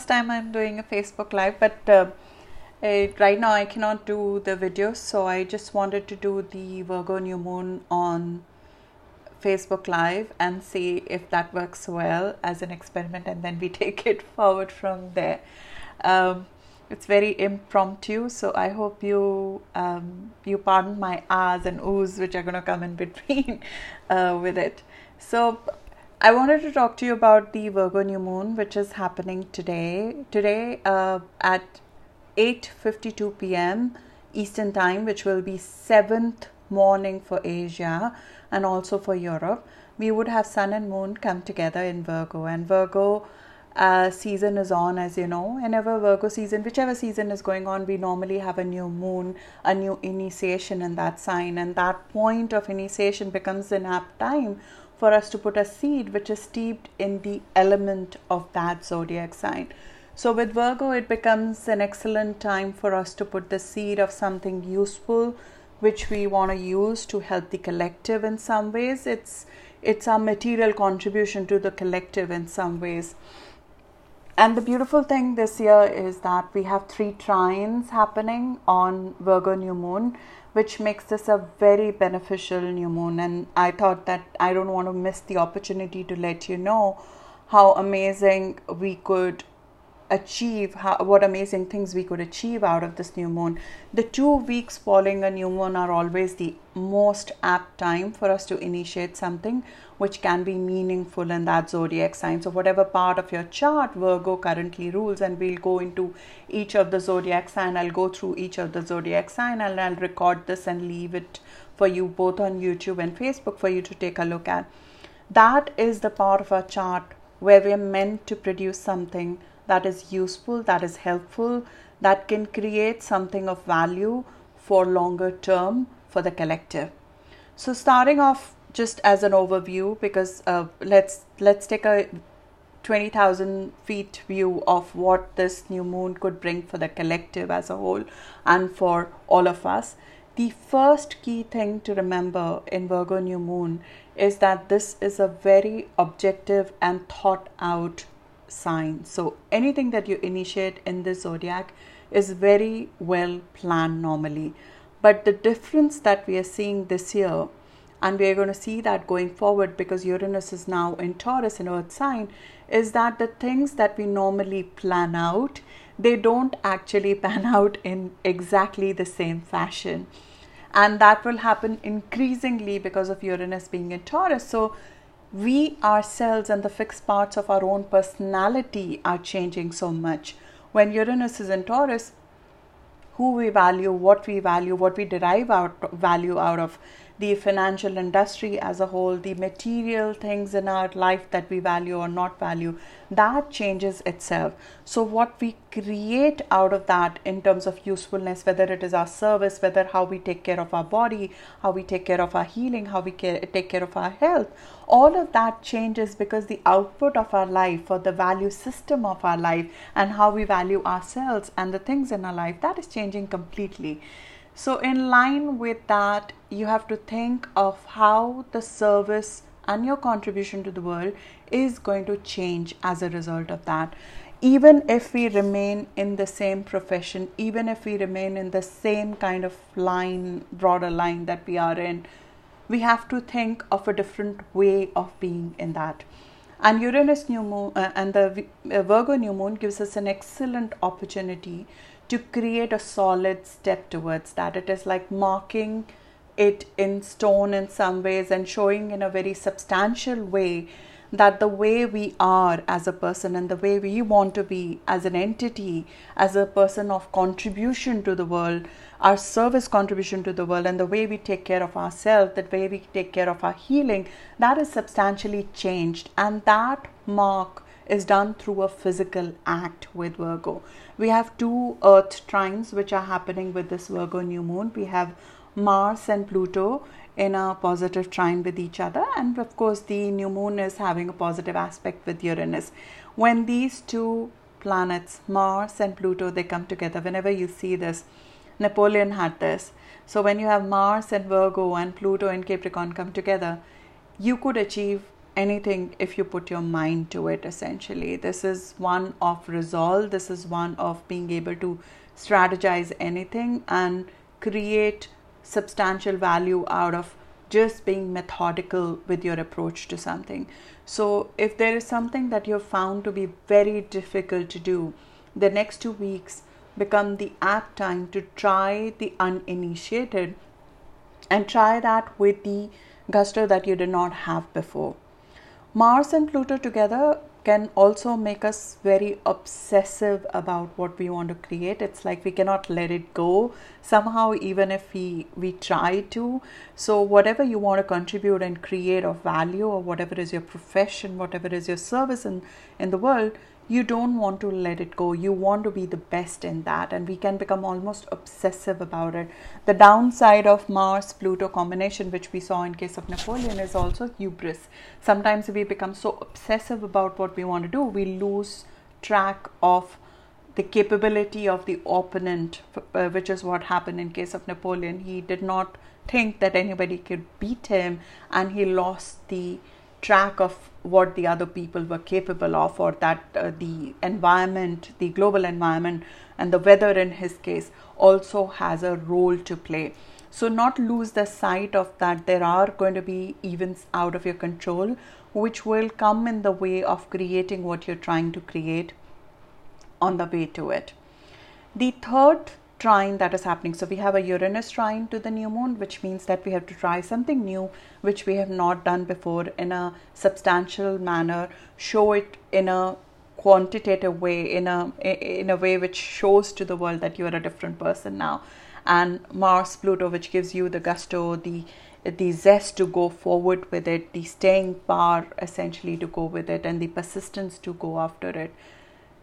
first time I'm doing a Facebook Live, but uh, right now I cannot do the videos, so I just wanted to do the Virgo new moon on Facebook Live and see if that works well as an experiment, and then we take it forward from there. Um, it's very impromptu, so I hope you um, you pardon my ahs and oohs which are going to come in between uh, with it. So I wanted to talk to you about the Virgo new moon, which is happening today. Today uh, at 8:52 p.m. Eastern time, which will be seventh morning for Asia and also for Europe. We would have Sun and Moon come together in Virgo, and Virgo uh, season is on, as you know. Whenever Virgo season, whichever season is going on, we normally have a new moon, a new initiation in that sign, and that point of initiation becomes an apt time for us to put a seed which is steeped in the element of that zodiac sign. So, with Virgo, it becomes an excellent time for us to put the seed of something useful which we want to use to help the collective in some ways. It's it's our material contribution to the collective in some ways. And the beautiful thing this year is that we have three trines happening on Virgo new moon, which makes this a very beneficial new moon. And I thought that I don't want to miss the opportunity to let you know how amazing we could achieve how, what amazing things we could achieve out of this new moon. The two weeks following a new moon are always the most apt time for us to initiate something which can be meaningful in that zodiac sign. So, whatever part of your chart Virgo currently rules, and we'll go into each of the zodiac sign. I'll go through each of the zodiac sign and I'll record this and leave it for you both on YouTube and Facebook for you to take a look at. That is the part of our chart where we're meant to produce something that is useful, that is helpful, that can create something of value for longer term for the collective. So starting off just as an overview, because uh, let's let's take a 20,000 feet view of what this new moon could bring for the collective as a whole and for all of us. The first key thing to remember in Virgo new moon is that this is a very objective and thought out sign. So anything that you initiate in this zodiac is very well planned normally. But the difference that we are seeing this year, and we are going to see that going forward because Uranus is now in Taurus in Earth sign, is that the things that we normally plan out, they don't actually pan out in exactly the same fashion. And that will happen increasingly because of Uranus being in Taurus. So we ourselves and the fixed parts of our own personality are changing so much. When Uranus is in Taurus, who we value, what we value, what we derive out value out of, the financial industry as a whole, the material things in our life that we value or not value, that changes itself. So, what we create out of that in terms of usefulness, whether it is our service, whether how we take care of our body, how we take care of our healing, how we care, take care of our health, all of that changes because the output of our life or the value system of our life and how we value ourselves and the things in our life that is changing completely. So, in line with that, you have to think of how the service and your contribution to the world is going to change as a result of that. Even if we remain in the same profession, even if we remain in the same kind of line, broader line that we are in, we have to think of a different way of being in that. And Uranus new moon uh, and the uh, Virgo new moon gives us an excellent opportunity to create a solid step towards that. It is like marking it in stone in some ways and showing in a very substantial way that the way we are as a person and the way we want to be as an entity, as a person of contribution to the world, our service contribution to the world, and the way we take care of ourselves, the way we take care of our healing, that is substantially changed. And that mark is done through a physical act with Virgo. We have two Earth trines which are happening with this Virgo new moon. We have Mars and Pluto in a positive trine with each other, and of course, the new moon is having a positive aspect with Uranus. When these two planets, Mars and Pluto, they come together, whenever you see this, Napoleon had this. So, when you have Mars and Virgo and Pluto and Capricorn come together, you could achieve anything if you put your mind to it essentially. This is one of resolve. This is one of being able to strategize anything and create substantial value out of just being methodical with your approach to something. So if there is something that you've found to be very difficult to do the next two weeks become the apt time to try the uninitiated and try that with the gusto that you did not have before. Mars and Pluto together can also make us very obsessive about what we want to create. It's like we cannot let it go somehow even if we we try to. So whatever you want to contribute and create of value or whatever is your profession whatever is your service in in the world you don't want to let it go. You want to be the best in that, and we can become almost obsessive about it. The downside of Mars Pluto combination, which we saw in case of Napoleon, is also hubris. Sometimes we become so obsessive about what we want to do, we lose track of the capability of the opponent, uh, which is what happened in case of Napoleon. He did not think that anybody could beat him, and he lost the track of what the other people were capable of or that uh, the environment the global environment and the weather in his case also has a role to play. So not lose the sight of that there are going to be events out of your control which will come in the way of creating what you're trying to create on the way to it. The third trine that is happening. So we have a Uranus trine to the new moon, which means that we have to try something new, which we have not done before in a substantial manner, show it in a quantitative way, in a in a way which shows to the world that you are a different person now. And Mars Pluto, which gives you the gusto, the the zest to go forward with it, the staying power essentially to go with it, and the persistence to go after it.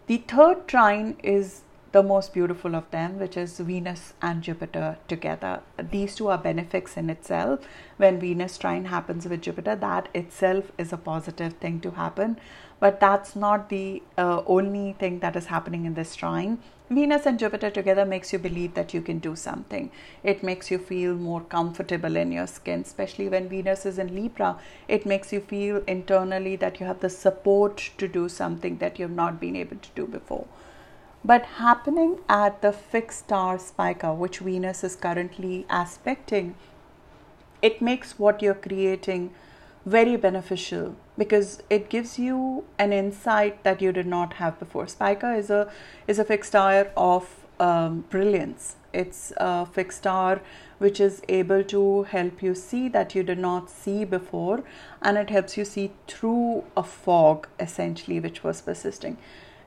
The third trine is the most beautiful of them, which is Venus and Jupiter together. These two are benefics in itself. When Venus trine happens with Jupiter, that itself is a positive thing to happen. But that's not the uh, only thing that is happening in this trine. Venus and Jupiter together makes you believe that you can do something. It makes you feel more comfortable in your skin, especially when Venus is in Libra. It makes you feel internally that you have the support to do something that you've not been able to do before but happening at the fixed star spica, which Venus is currently aspecting, it makes what you're creating very beneficial because it gives you an insight that you did not have before. Spica is a is a fixed star of um, brilliance. It's a fixed star which is able to help you see that you did not see before, and it helps you see through a fog essentially, which was persisting.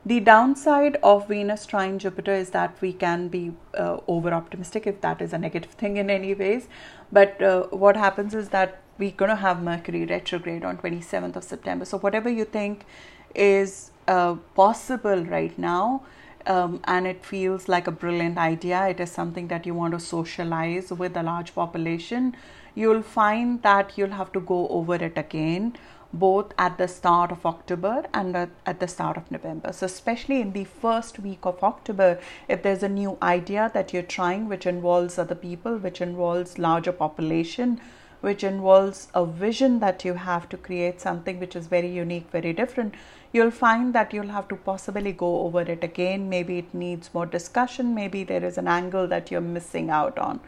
The downside of Venus trine Jupiter is that we can be uh, over optimistic if that is a negative thing in any ways. But uh, what happens is that we're going to have Mercury retrograde on 27th of September. So whatever you think is uh, possible right now, um, and it feels like a brilliant idea, it is something that you want to socialize with a large population, you'll find that you'll have to go over it again both at the start of October and at the start of November. So, especially in the first week of October, if there's a new idea that you're trying, which involves other people, which involves larger population, which involves a vision that you have to create something which is very unique, very different, you'll find that you'll have to possibly go over it again. Maybe it needs more discussion, maybe there is an angle that you're missing out on.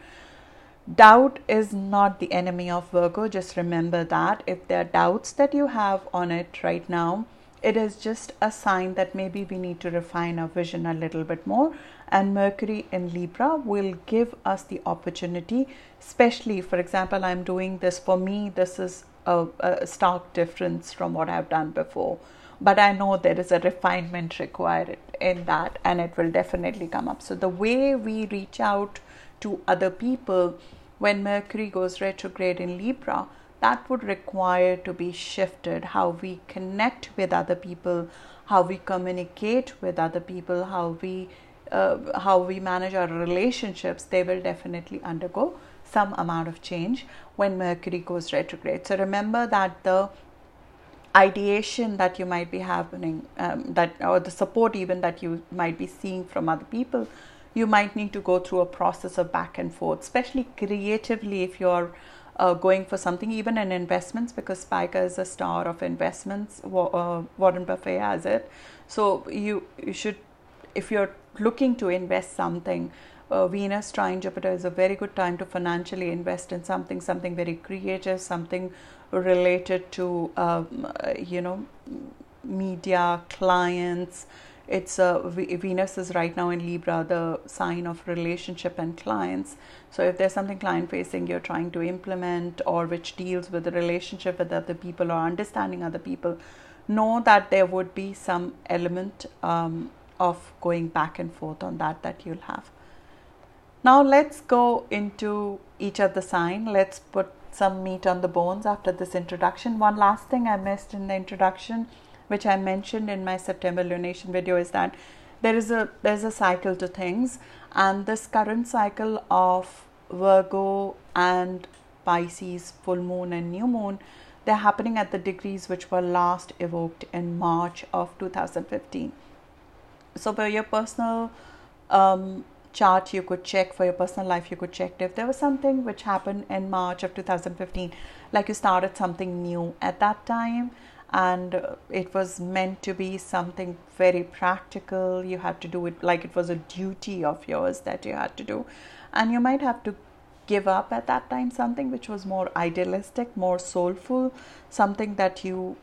Doubt is not the enemy of Virgo. Just remember that. If there are doubts that you have on it right now, it is just a sign that maybe we need to refine our vision a little bit more. And Mercury in Libra will give us the opportunity, especially, for example, I'm doing this for me, this is a, a stark difference from what I've done before. But I know there is a refinement required in that, and it will definitely come up. So, the way we reach out to other people when Mercury goes retrograde in Libra, that would require to be shifted. How we connect with other people, how we communicate with other people, how we uh, how we manage our relationships, they will definitely undergo some amount of change when Mercury goes retrograde. So remember that the ideation that you might be happening, um, that or the support even that you might be seeing from other people you might need to go through a process of back and forth, especially creatively if you're uh, going for something, even in investments, because Spica is a star of investments. Uh, Warren Buffett has it. So you, you should, if you're looking to invest something, uh, Venus trine Jupiter is a very good time to financially invest in something, something very creative, something related to, um, uh, you know, media, clients, it's uh, Venus is right now in Libra, the sign of relationship and clients. So if there's something client facing you're trying to implement or which deals with the relationship with other people or understanding other people, know that there would be some element um, of going back and forth on that that you'll have. Now let's go into each of the sign. Let's put some meat on the bones after this introduction. One last thing I missed in the introduction which I mentioned in my September lunation video, is that there is a there's a cycle to things, and this current cycle of Virgo and Pisces, full moon and new moon, they're happening at the degrees which were last evoked in March of 2015. So for your personal um, chart, you could check for your personal life. You could check if there was something which happened in March of 2015, like you started something new at that time and it was meant to be something very practical. You had to do it like it was a duty of yours that you had to do, and you might have to give up at that time something which was more idealistic, more soulful, something that you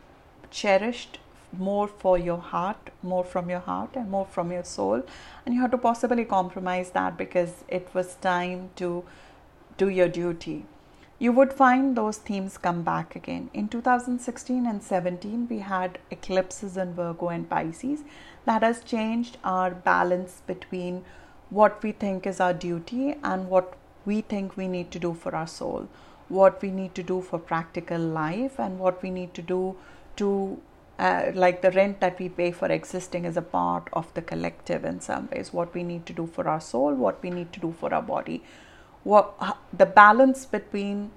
cherished more for your heart, more from your heart, and more from your soul, and you had to possibly compromise that because it was time to do your duty you would find those themes come back again. In 2016 and 17, we had eclipses in Virgo and Pisces. That has changed our balance between what we think is our duty and what we think we need to do for our soul, what we need to do for practical life, and what we need to do to uh, like the rent that we pay for existing is a part of the collective in some ways what we need to do for our soul what we need to do for our body what the balance between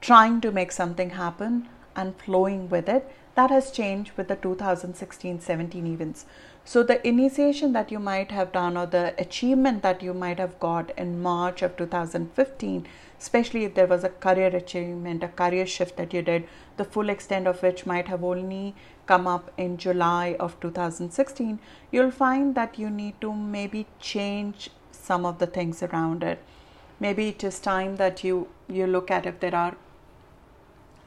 trying to make something happen and flowing with it that has changed with the 2016-17 events. So the initiation that you might have done or the achievement that you might have got in march of 2015 especially if there was a career achievement a career shift that you did the full extent of which might have only come up in july of 2016 you'll find that you need to maybe change some of the things around it maybe it is time that you you look at if there are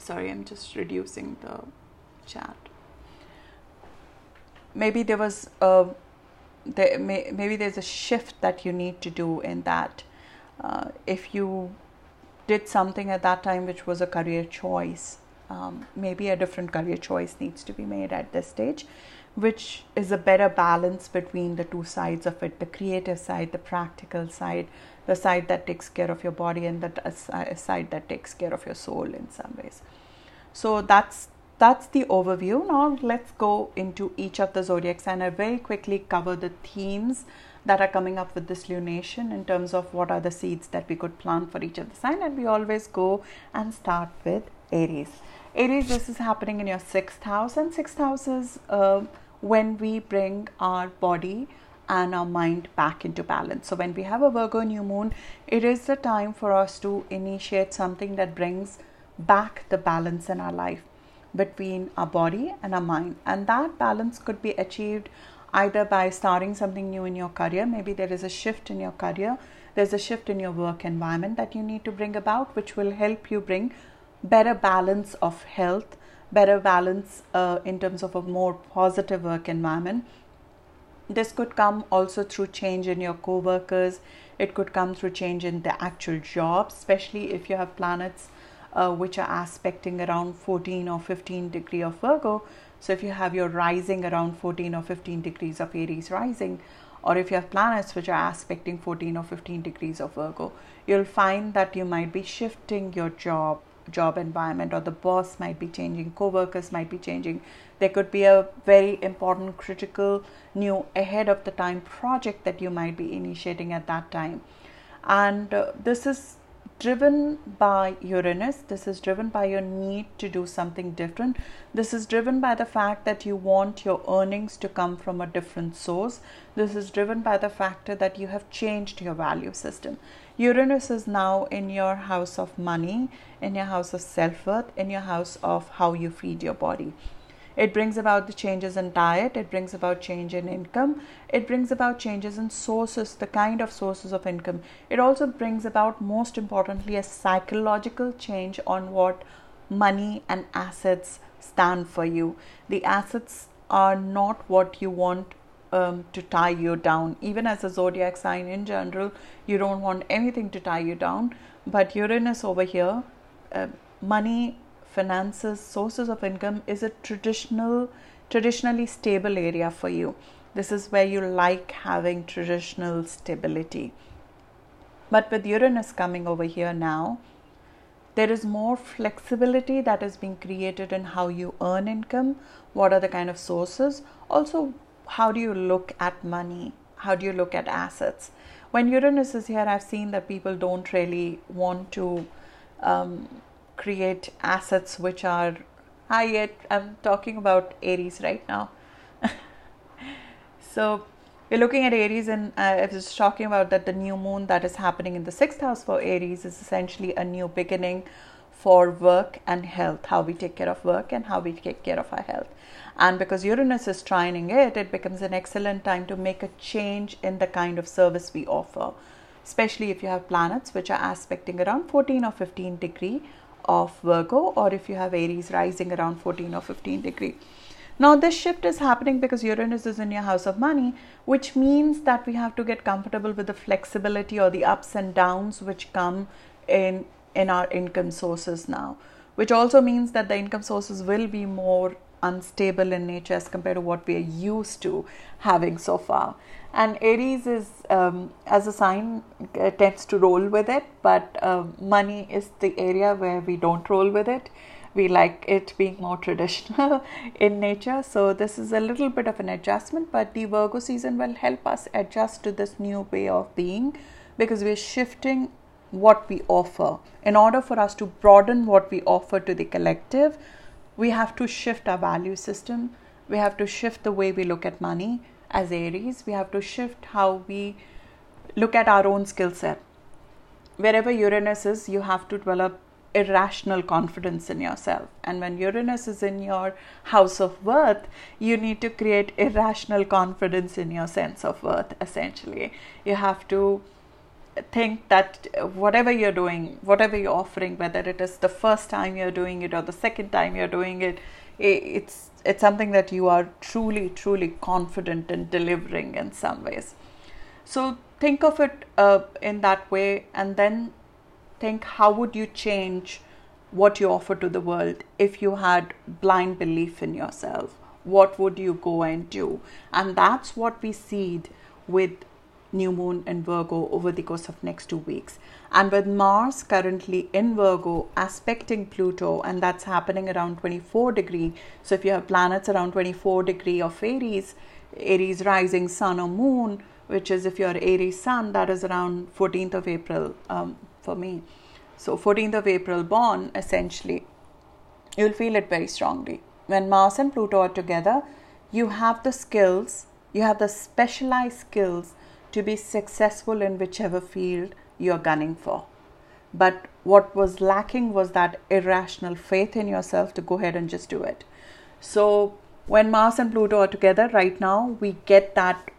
sorry i'm just reducing the chat. Maybe there was a there may, maybe there's a shift that you need to do in that uh, if you did something at that time which was a career choice um, maybe a different career choice needs to be made at this stage which is a better balance between the two sides of it the creative side the practical side the side that takes care of your body and the side that takes care of your soul in some ways. So that's that's the overview. Now let's go into each of the zodiacs and i very quickly cover the themes that are coming up with this lunation in terms of what are the seeds that we could plant for each of the sign. And we always go and start with aries. Aries this is happening in your sixth house. And sixth house is uh, when we bring our body and our mind back into balance. So, when we have a Virgo new moon, it is the time for us to initiate something that brings back the balance in our life between our body and our mind. And that balance could be achieved either by starting something new in your career, maybe there is a shift in your career, there's a shift in your work environment that you need to bring about, which will help you bring better balance of health, better balance uh, in terms of a more positive work environment this could come also through change in your co-workers. It could come through change in the actual job especially if you have planets uh, which are aspecting around 14 or 15 degree of virgo. So if you have your rising around 14 or 15 degrees of aries rising or if you have planets which are aspecting 14 or 15 degrees of virgo you'll find that you might be shifting your job job environment or the boss might be changing co-workers might be changing there could be a very important critical new ahead of the time project that you might be initiating at that time and uh, this is driven by Uranus. This is driven by your need to do something different. This is driven by the fact that you want your earnings to come from a different source. This is driven by the factor that you have changed your value system. Uranus is now in your house of money, in your house of self worth, in your house of how you feed your body. It brings about the changes in diet, it brings about change in income, it brings about changes in sources, the kind of sources of income. It also brings about, most importantly, a psychological change on what money and assets stand for you. The assets are not what you want um, to tie you down. Even as a zodiac sign in general, you don't want anything to tie you down. But Uranus over here, uh, money finances, sources of income is a traditional, traditionally stable area for you. This is where you like having traditional stability. But with Uranus coming over here now, there is more flexibility that is being created in how you earn income, what are the kind of sources, also, how do you look at money, how do you look at assets. When Uranus is here, I've seen that people don't really want to um, create assets which are I yet I'm talking about Aries right now. so we're looking at Aries, and uh, I was talking about that the new moon that is happening in the sixth house for Aries is essentially a new beginning for work and health, how we take care of work and how we take care of our health. And because Uranus is trining it, it becomes an excellent time to make a change in the kind of service we offer, especially if you have planets which are aspecting around 14 or 15 degree of Virgo or if you have Aries rising around 14 or 15 degree. Now, this shift is happening because Uranus is in your house of money, which means that we have to get comfortable with the flexibility or the ups and downs which come in, in our income sources now, which also means that the income sources will be more unstable in nature as compared to what we are used to having so far. And aries is um, as a sign uh, tends to roll with it but uh, money is the area where we don't roll with it. We like it being more traditional in nature. So this is a little bit of an adjustment but the virgo season will help us adjust to this new way of being because we're shifting what we offer. In order for us to broaden what we offer to the collective we have to shift our value system we have to shift the way we look at money as Aries, we have to shift how we look at our own skill set. Wherever Uranus is, you have to develop irrational confidence in yourself. And when Uranus is in your house of worth, you need to create irrational confidence in your sense of worth, essentially. You have to think that whatever you're doing, whatever you're offering, whether it is the first time you're doing it or the second time you're doing it, it's it's something that you are truly truly confident in delivering in some ways. So think of it uh, in that way and then think how would you change what you offer to the world if you had blind belief in yourself? What would you go and do? And that's what we seed with new moon in Virgo over the course of next two weeks. And with Mars currently in Virgo aspecting Pluto, and that's happening around 24 degree. So if you have planets around 24 degree of Aries, Aries rising sun or moon, which is if you're Aries sun, that is around 14th of April um, for me. So 14th of April born, essentially, you'll feel it very strongly. When Mars and Pluto are together, you have the skills, you have the specialized skills to be successful in whichever field you're gunning for. But what was lacking was that irrational faith in yourself to go ahead and just do it. So, when Mars and Pluto are together right now, we get that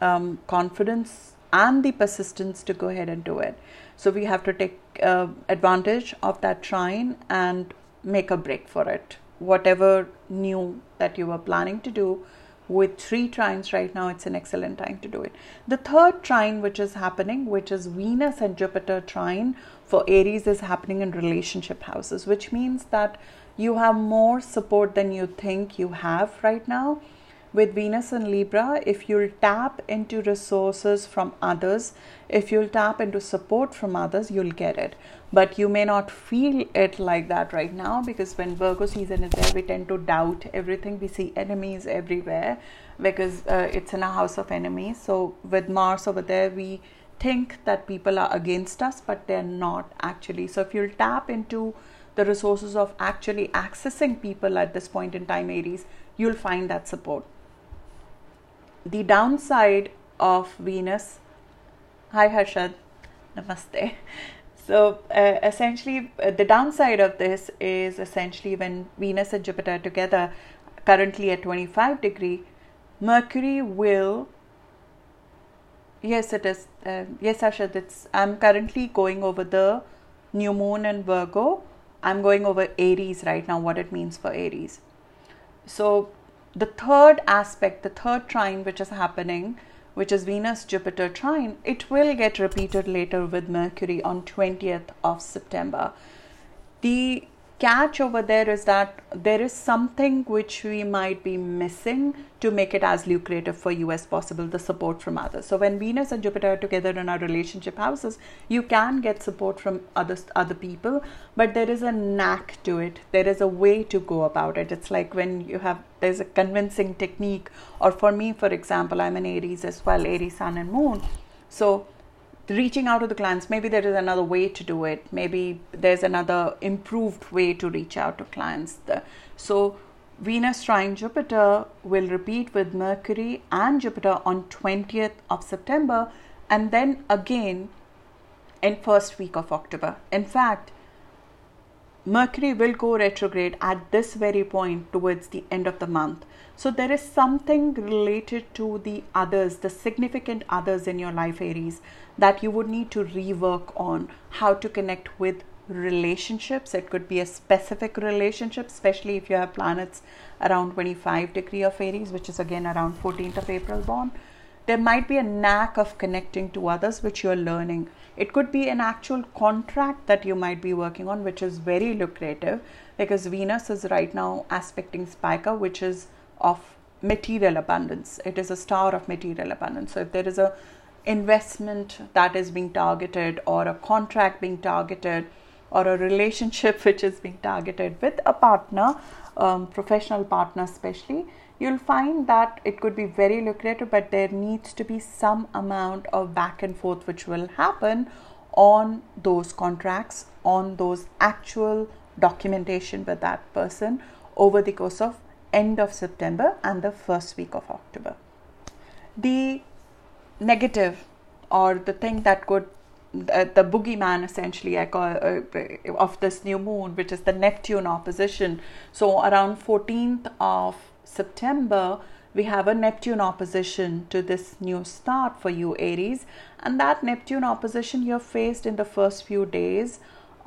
um, confidence and the persistence to go ahead and do it. So, we have to take uh, advantage of that trine and make a break for it. Whatever new that you were planning to do, with three trines right now, it's an excellent time to do it. The third trine, which is happening, which is Venus and Jupiter trine for Aries, is happening in relationship houses, which means that you have more support than you think you have right now. With Venus and Libra, if you'll tap into resources from others, if you'll tap into support from others, you'll get it but you may not feel it like that right now because when Virgo season is there, we tend to doubt everything. We see enemies everywhere because uh, it's in a house of enemies. So with Mars over there, we think that people are against us, but they're not actually. So if you'll tap into the resources of actually accessing people at this point in time, Aries, you'll find that support. The downside of Venus, hi Harshad, namaste. So uh, essentially, uh, the downside of this is essentially when Venus and Jupiter together, currently at 25 degree, Mercury will Yes, it is. Uh, yes, Ashad, it's. I'm currently going over the new moon and Virgo. I'm going over Aries right now, what it means for Aries. So, the third aspect, the third trine which is happening, which is Venus Jupiter trine, it will get repeated later with Mercury on 20th of September. The catch over there is that there is something which we might be missing to make it as lucrative for you as possible the support from others. So when venus and jupiter are together in our relationship houses you can get support from other other people but there is a knack to it. There is a way to go about it. It's like when you have there's a convincing technique or for me for example i'm an aries as well aries sun and moon. So reaching out to the clients. Maybe there is another way to do it. Maybe there's another improved way to reach out to clients. So venus trine jupiter will repeat with mercury and jupiter on 20th of september and then again in first week of october. In fact mercury will go retrograde at this very point towards the end of the month so there is something related to the others the significant others in your life aries that you would need to rework on how to connect with relationships. It could be a specific relationship especially if you have planets around 25 degree of aries which is again around 14th of april born. There might be a knack of connecting to others which you're learning. It could be an actual contract that you might be working on which is very lucrative because venus is right now aspecting spica which is of material abundance. It is a star of material abundance. So if there is a investment that is being targeted or a contract being targeted or a relationship which is being targeted with a partner, um, professional partner especially, you'll find that it could be very lucrative, but there needs to be some amount of back and forth which will happen on those contracts, on those actual documentation with that person over the course of end of September and the first week of October. The negative or the thing that could the boogeyman essentially I call, uh, of this new moon which is the neptune opposition. So around 14th of september we have a neptune opposition to this new start for you aries. And that neptune opposition you're faced in the first few days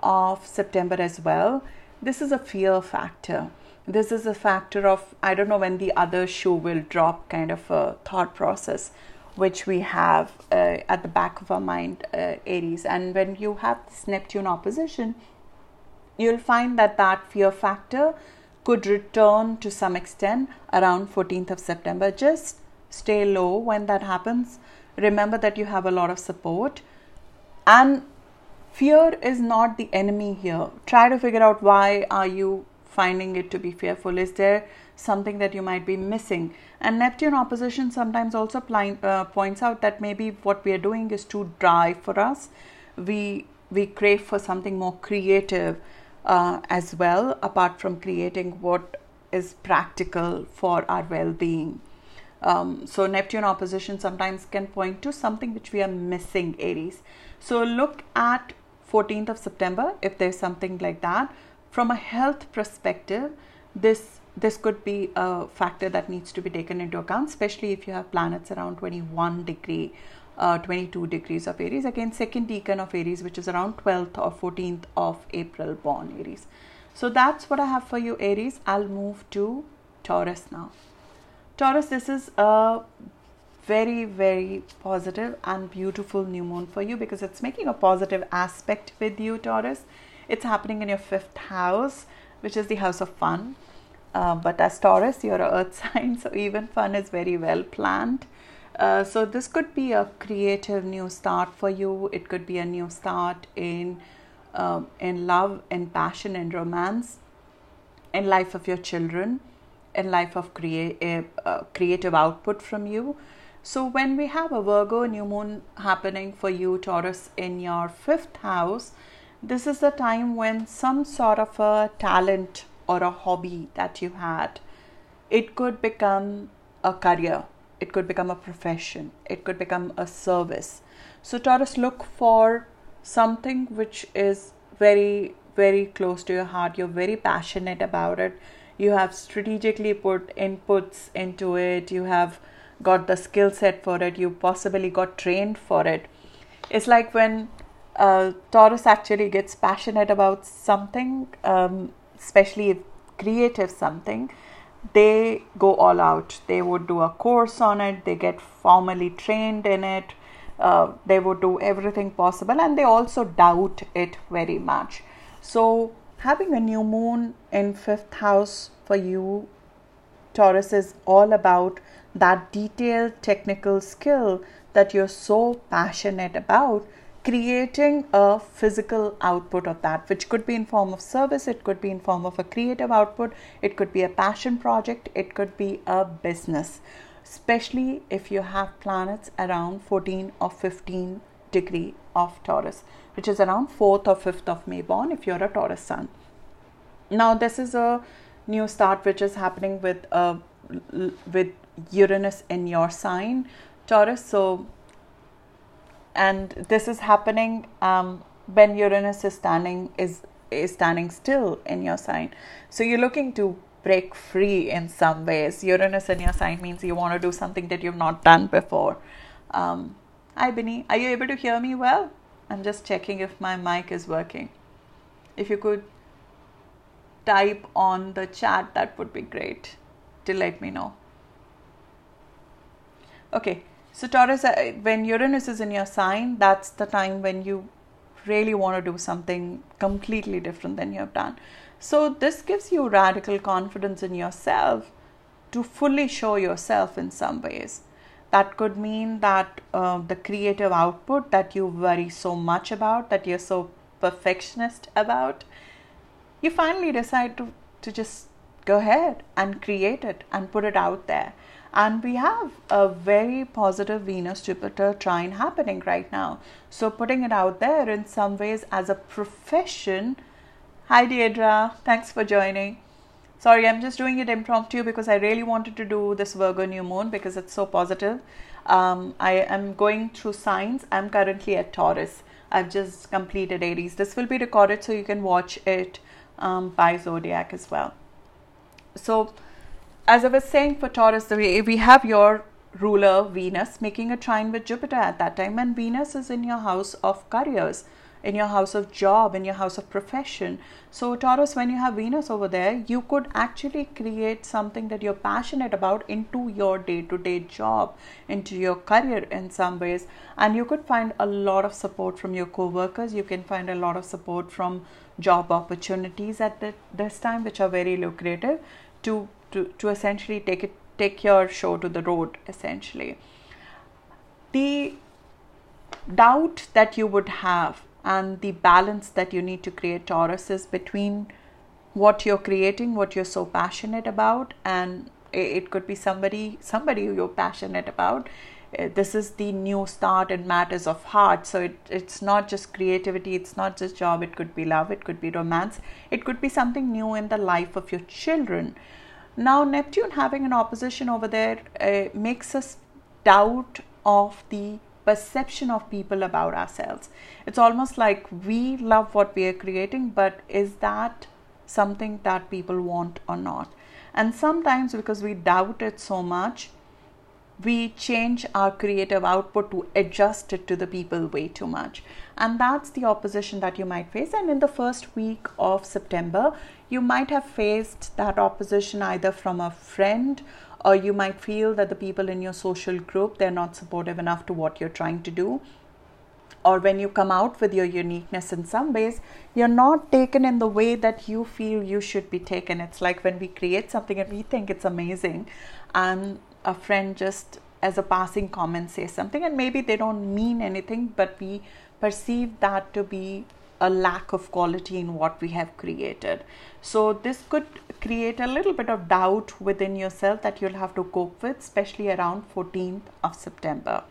of september as well. This is a fear factor this is a factor of i don't know when the other shoe will drop kind of a thought process which we have uh, at the back of our mind, uh, Aries. And when you have this Neptune opposition, you'll find that that fear factor could return to some extent around 14th of September. Just stay low when that happens. Remember that you have a lot of support. And fear is not the enemy here. Try to figure out why are you finding it to be fearful. Is there something that you might be missing? And Neptune opposition sometimes also uh, points out that maybe what we are doing is too dry for us. We we crave for something more creative uh, as well, apart from creating what is practical for our well-being. Um, so Neptune opposition sometimes can point to something which we are missing, Aries. So look at 14th of September if there's something like that. From a health perspective, this this could be a factor that needs to be taken into account, especially if you have planets around 21 degree, uh, 22 degrees of Aries. Again, second decan of Aries, which is around 12th or 14th of April born Aries. So that's what I have for you, Aries. I'll move to Taurus now. Taurus, this is a very, very positive and beautiful new moon for you because it's making a positive aspect with you, Taurus. It's happening in your fifth house, which is the house of fun uh, but as Taurus, you're a earth sign, so even fun is very well planned. Uh, so this could be a creative new start for you. It could be a new start in uh, in love, in passion, in romance, in life of your children, in life of create uh, creative output from you. So, when we have a Virgo new moon happening for you, Taurus, in your fifth house, this is the time when some sort of a talent or a hobby that you had, it could become a career, it could become a profession, it could become a service. So, Taurus, look for something which is very, very close to your heart. You're very passionate about it. You have strategically put inputs into it. You have got the skill set for it. You possibly got trained for it. It's like when uh, Taurus actually gets passionate about something, um, especially creative something, they go all out. They would do a course on it, they get formally trained in it, uh, they would do everything possible, and they also doubt it very much. So, having a new moon in fifth house for you, Taurus, is all about that detailed technical skill that you're so passionate about creating a physical output of that which could be in form of service it could be in form of a creative output it could be a passion project it could be a business. Especially if you have planets around 14 or 15 degree of taurus which is around 4th or 5th of may born if you're a taurus sun. Now this is a new start which is happening with uh, with uranus in your sign taurus so and this is happening um, when Uranus is standing is is standing still in your sign. So you're looking to break free in some ways. Uranus in your sign means you want to do something that you've not done before. Um, hi, Binny. Are you able to hear me well? I'm just checking if my mic is working. If you could type on the chat, that would be great to let me know. Okay, so, Taurus, uh, when Uranus is in your sign, that's the time when you really want to do something completely different than you have done. So, this gives you radical confidence in yourself to fully show yourself in some ways. That could mean that uh, the creative output that you worry so much about, that you're so perfectionist about, you finally decide to, to just go ahead and create it and put it out there and we have a very positive Venus Jupiter trine happening right now. So, putting it out there in some ways as a profession. Hi, Deidra. Thanks for joining. Sorry, I'm just doing it impromptu because I really wanted to do this Virgo new moon because it's so positive. Um, I am going through signs. I'm currently at Taurus. I've just completed Aries. This will be recorded so you can watch it um, by zodiac as well. So, as I was saying for Taurus, we have your ruler Venus making a trine with Jupiter at that time, and Venus is in your house of careers, in your house of job, in your house of profession. So, Taurus, when you have Venus over there, you could actually create something that you're passionate about into your day to day job, into your career in some ways, and you could find a lot of support from your co workers. You can find a lot of support from job opportunities at this time, which are very lucrative to to, to essentially take it take your show to the road essentially. The doubt that you would have and the balance that you need to create taurus is between what you're creating what you're so passionate about and it could be somebody somebody you're passionate about. Uh, this is the new start in matters of heart. So it, it's not just creativity it's not just job it could be love it could be romance it could be something new in the life of your children now, Neptune having an opposition over there uh, makes us doubt of the perception of people about ourselves. It's almost like we love what we are creating, but is that something that people want or not? And sometimes, because we doubt it so much, we change our creative output to adjust it to the people way too much. And that's the opposition that you might face. And in the first week of September, you might have faced that opposition either from a friend or you might feel that the people in your social group they're not supportive enough to what you're trying to do or when you come out with your uniqueness in some ways you're not taken in the way that you feel you should be taken it's like when we create something and we think it's amazing and a friend just as a passing comment says something and maybe they don't mean anything but we perceive that to be a lack of quality in what we have created. So, this could create a little bit of doubt within yourself that you'll have to cope with, especially around 14th of September.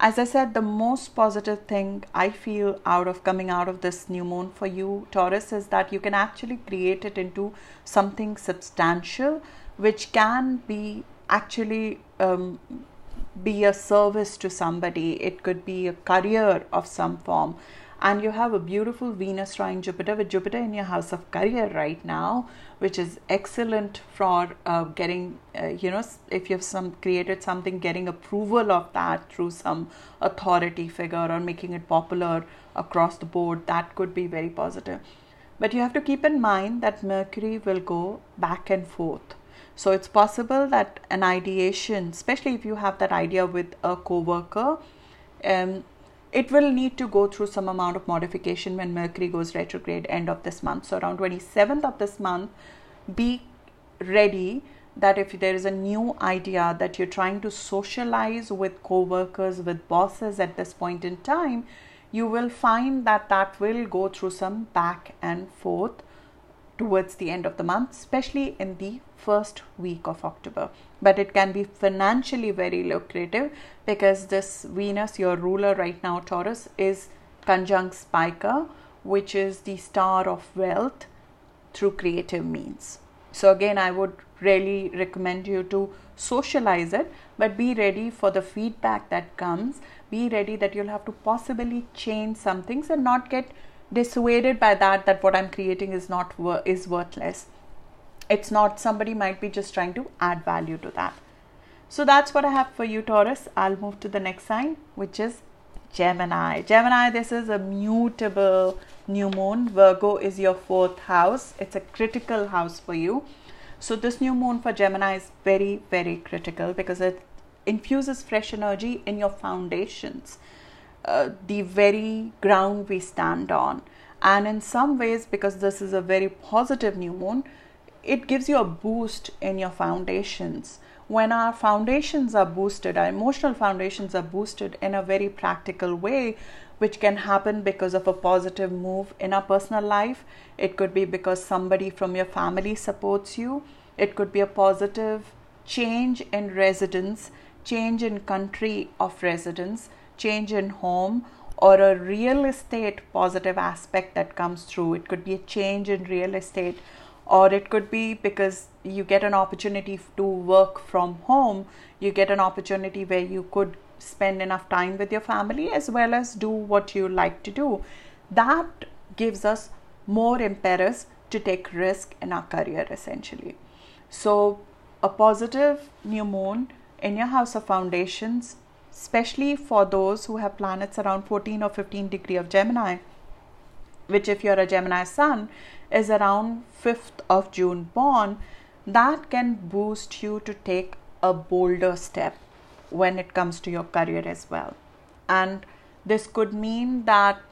As I said, the most positive thing I feel out of coming out of this new moon for you, Taurus, is that you can actually create it into something substantial, which can be actually um, be a service to somebody. It could be a career of some form and you have a beautiful Venus trine Jupiter with Jupiter in your house of career right now, which is excellent for uh, getting, uh, you know, if you've some created something, getting approval of that through some authority figure or making it popular across the board. That could be very positive. But you have to keep in mind that Mercury will go back and forth. So it's possible that an ideation, especially if you have that idea with a coworker, um, it will need to go through some amount of modification when Mercury goes retrograde end of this month. So around 27th of this month, be ready that if there is a new idea that you're trying to socialize with co-workers, with bosses at this point in time, you will find that that will go through some back and forth towards the end of the month, especially in the first week of October. But it can be financially very lucrative because this Venus, your ruler right now, Taurus, is conjunct Spica, which is the star of wealth through creative means. So, again, I would really recommend you to socialize it, but be ready for the feedback that comes. Be ready that you'll have to possibly change some things and not get dissuaded by that that what i'm creating is not is worthless it's not somebody might be just trying to add value to that. So that's what i have for you taurus. I'll move to the next sign which is gemini. Gemini this is a mutable new moon. Virgo is your fourth house. It's a critical house for you. So this new moon for gemini is very very critical because it infuses fresh energy in your foundations uh, the very ground we stand on. And in some ways, because this is a very positive new moon, it gives you a boost in your foundations. When our foundations are boosted, our emotional foundations are boosted in a very practical way, which can happen because of a positive move in our personal life. It could be because somebody from your family supports you. It could be a positive change in residence, change in country of residence, change in home or a real estate positive aspect that comes through. It could be a change in real estate, or it could be because you get an opportunity to work from home, you get an opportunity where you could spend enough time with your family as well as do what you like to do. That gives us more impetus to take risk in our career essentially. So, a positive new moon in your house of foundations especially for those who have planets around 14 or 15 degree of Gemini, which if you're a Gemini sun is around 5th of June born, that can boost you to take a bolder step when it comes to your career as well. And this could mean that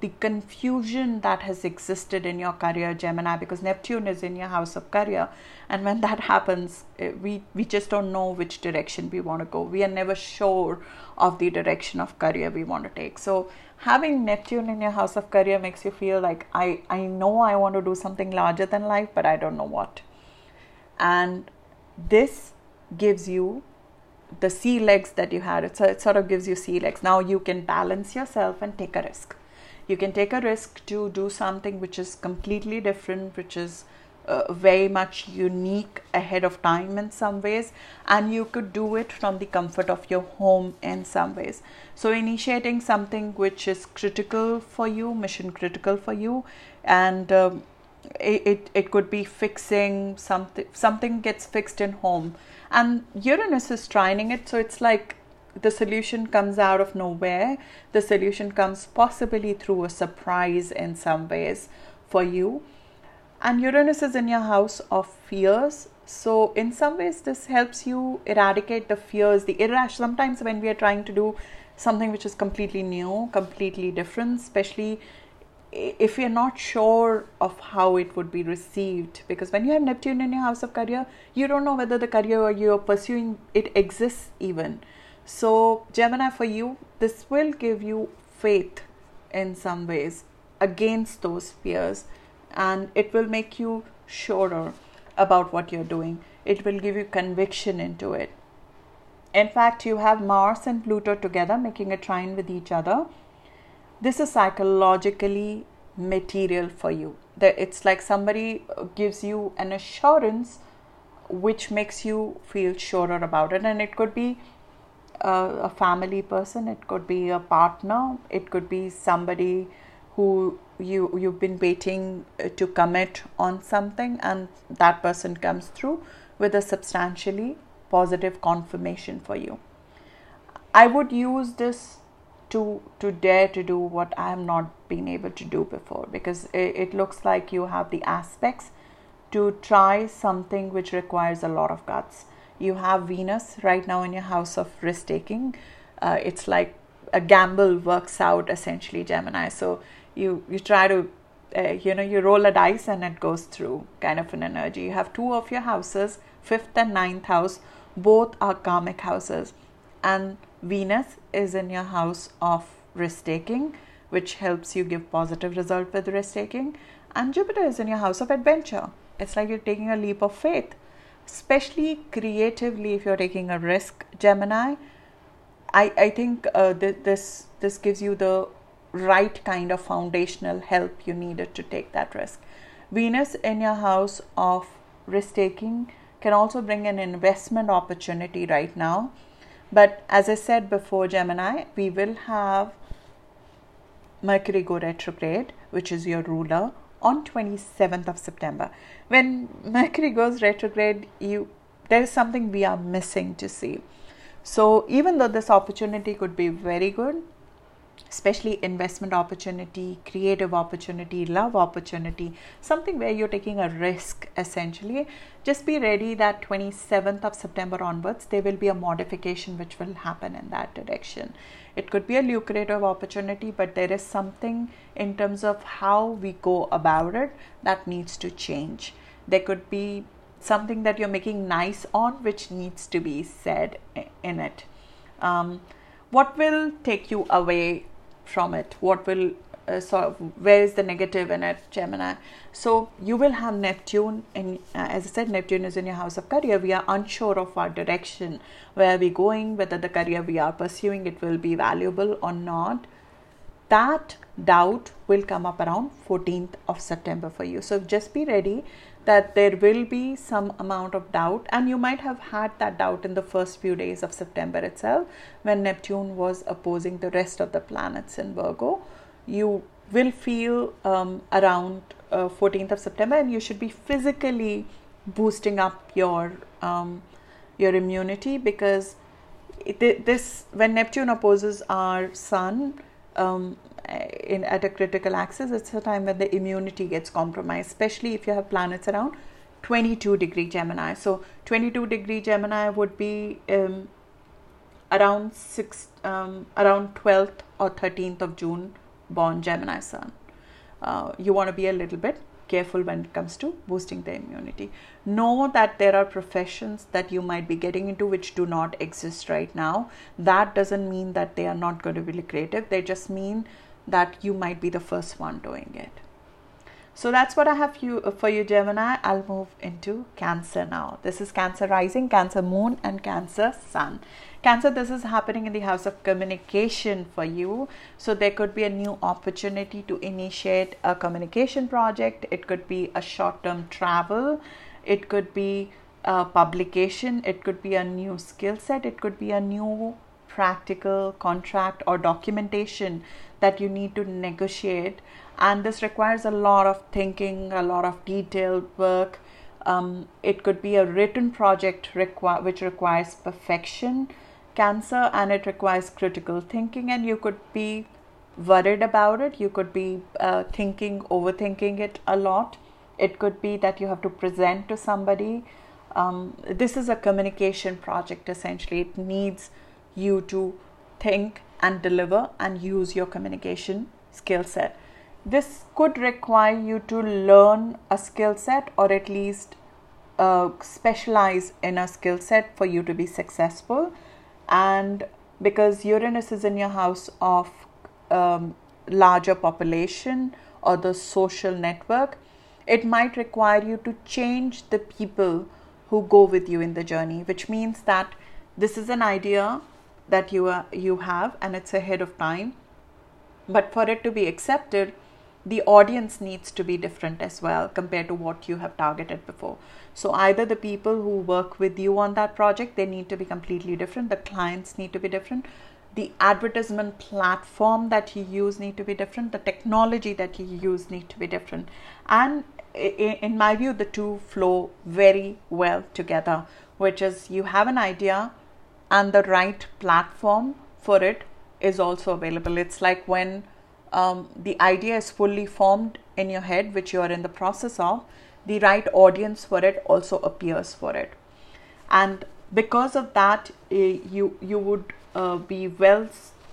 the confusion that has existed in your career gemini because neptune is in your house of career and when that happens eh, we we just don't know which direction we want to go we are never sure of the direction of career we want to take so having neptune in your house of career makes you feel like i i know i want to do something larger than life but i don't know what. And this gives you the sea legs that you had. It, it sort of gives you sea legs. Now you can balance yourself and take a risk. You can take a risk to do something which is completely different, which is very much unique ahead of time in some ways, and you could do it from the comfort of your home in some ways. So, initiating something which is critical for you, mission critical for you, and um, it, it, it could be fixing something, something gets fixed in home, and Uranus is trining it, so it's like the solution comes out of nowhere. The solution comes possibly through a surprise in some ways for you. And Uranus is in your house of fears. So, in some ways, this helps you eradicate the fears, the irrational. Sometimes, when we are trying to do something which is completely new, completely different, especially if you're not sure of how it would be received because when you have neptune in your house of career you don't know whether the career you're pursuing it exists even so, Gemini, for you, this will give you faith in some ways against those fears and it will make you surer about what you're doing. It will give you conviction into it. In fact, you have Mars and Pluto together making a trine with each other. This is psychologically material for you. It's like somebody gives you an assurance which makes you feel surer about it. And it could be a, family person, it could be a partner, it could be somebody who you you've been waiting uh, to commit on something and that person comes through with a substantially positive confirmation for you. I would use this to to dare to do what i have not been able to do before because it, it looks like you have the aspects to try something which requires a lot of guts. You have venus right now in your house of risk taking uh, it's like a gamble works out essentially gemini. So you you try to uh, you know you roll a dice and it goes through kind of an energy. You have two of your houses fifth and ninth house both are karmic houses. And venus is in your house of risk taking which helps you give positive result with risk taking. And jupiter is in your house of adventure. It's like you're taking a leap of faith. Especially creatively if you're taking a risk gemini i i think uh, th- this this gives you the right kind of foundational help you needed to take that risk. Venus in your house of risk taking can also bring an investment opportunity right now. But as I said before, Gemini, we will have Mercury go retrograde, which is your ruler, on 27th of September. When Mercury goes retrograde, you there is something we are missing to see. So even though this opportunity could be very good, especially investment opportunity, creative opportunity, love opportunity, something where you're taking a risk essentially. Just be ready that 27th of September onwards, there will be a modification which will happen in that direction. It could be a lucrative opportunity, but there is something in terms of how we go about it that needs to change. There could be something that you're making nice on which needs to be said in it. Um, what will take you away from it? What will uh, sort of where is the negative in it gemini? So you will have neptune and uh, as i said neptune is in your house of career. We are unsure of our direction. Where are we going? Whether the career we are pursuing it will be valuable or not. That doubt will come up around 14th of september for you. So just be ready that there will be some amount of doubt, and you might have had that doubt in the first few days of September itself when Neptune was opposing the rest of the planets in Virgo. You will feel um, around uh, 14th of September, and you should be physically boosting up your um, your immunity because it, this when Neptune opposes our Sun. Um, in at a critical axis it's a time when the immunity gets compromised especially if you have planets around 22 degree gemini so 22 degree gemini would be um, around 6 um, around 12th or 13th of june born gemini sun uh, you want to be a little bit careful when it comes to boosting the immunity. Know that there are professions that you might be getting into which do not exist right now. That doesn't mean that they are not going to be lucrative, they just mean that you might be the first one doing it. So that's what I have you, uh, for you, Gemini. I'll move into Cancer now. This is Cancer rising, Cancer moon, and Cancer sun. Cancer, this is happening in the house of communication for you. So there could be a new opportunity to initiate a communication project. It could be a short term travel. It could be a publication. It could be a new skill set. It could be a new practical contract or documentation that you need to negotiate. And this requires a lot of thinking a lot of detailed work. Um, it could be a written project which requires perfection cancer and it requires critical thinking. And you could be worried about it. You could be uh, thinking overthinking it a lot. It could be that you have to present to somebody. Um, this is a communication project essentially. It needs you to think and deliver and use your communication skill set. This could require you to learn a skill set or at least uh, specialize in a skill set for you to be successful. And because Uranus is in your house of um, larger population or the social network, it might require you to change the people who go with you in the journey, which means that this is an idea that you are, you have and it's ahead of time. But for it to be accepted, the audience needs to be different as well compared to what you have targeted before. So either the people who work with you on that project, they need to be completely different. The clients need to be different. The advertisement platform that you use need to be different. The technology that you use need to be different. And in my view, the two flow very well together, which is you have an idea and the right platform for it is also available. It's like when um, the idea is fully formed in your head, which you are in the process of, the right audience for it also appears for it. And because of that, eh, you you would uh, be well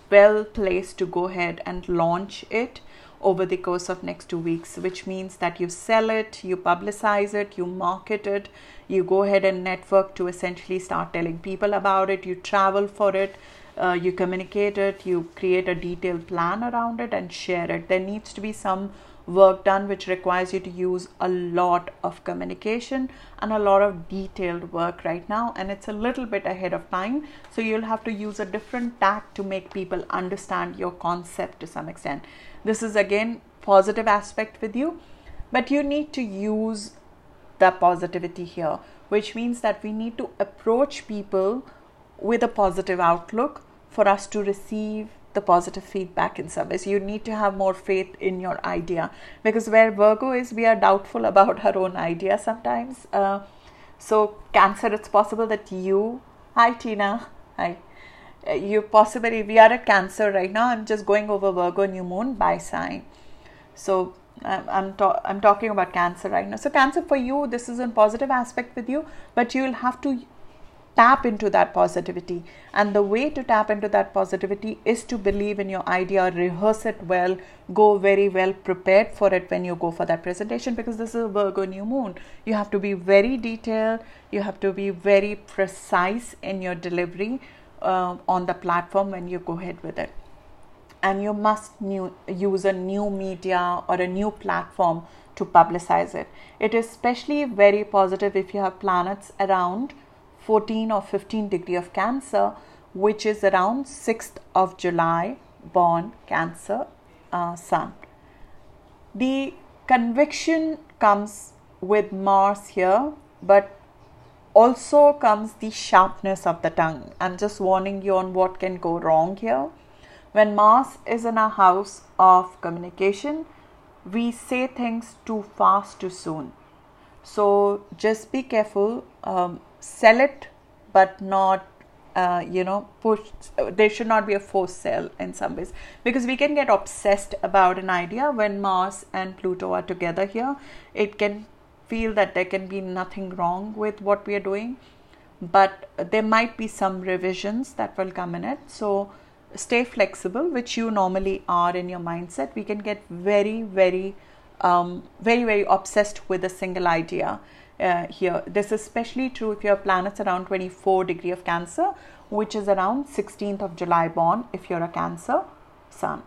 well placed to go ahead and launch it over the course of next two weeks which means that you sell it you publicize it you market it you go ahead and network to essentially start telling people about it. You travel for it. Uh, you communicate it. You create a detailed plan around it and share it. There needs to be some work done which requires you to use a lot of communication and a lot of detailed work right now and it's a little bit ahead of time. So you'll have to use a different tack to make people understand your concept to some extent. This is again positive aspect with you but you need to use the positivity here which means that we need to approach people with a positive outlook for us to receive the positive feedback in ways. You need to have more faith in your idea because where Virgo is, we are doubtful about our own idea sometimes. Uh, so, Cancer, it's possible that you, hi Tina, hi, uh, you possibly we are at cancer right now i'm just going over virgo new moon by sign so i'm ta- i'm talking about cancer right now. So cancer for you this is a positive aspect with you but you'll have to tap into that positivity. And the way to tap into that positivity is to believe in your idea rehearse it well go very well prepared for it when you go for that presentation because this is a virgo new moon. You have to be very detailed you have to be very precise in your delivery uh, on the platform when you go ahead with it and you must new, use a new media or a new platform to publicize it it is especially very positive if you have planets around 14 or 15 degree of cancer which is around 6th of july born cancer uh, sun the conviction comes with mars here but also comes the sharpness of the tongue. I'm just warning you on what can go wrong here. When Mars is in a house of communication, we say things too fast, too soon. So just be careful. Um, sell it, but not uh, you know push there should not be a forced sell in some ways because we can get obsessed about an idea when mars and pluto are together here it can feel that there can be nothing wrong with what we are doing, but there might be some revisions that will come in it. So stay flexible, which you normally are in your mindset. We can get very, very, um, very, very obsessed with a single idea. Uh, here. This is especially true if your planet's around 24 degree of Cancer, which is around 16th of July born if you're a Cancer Sun.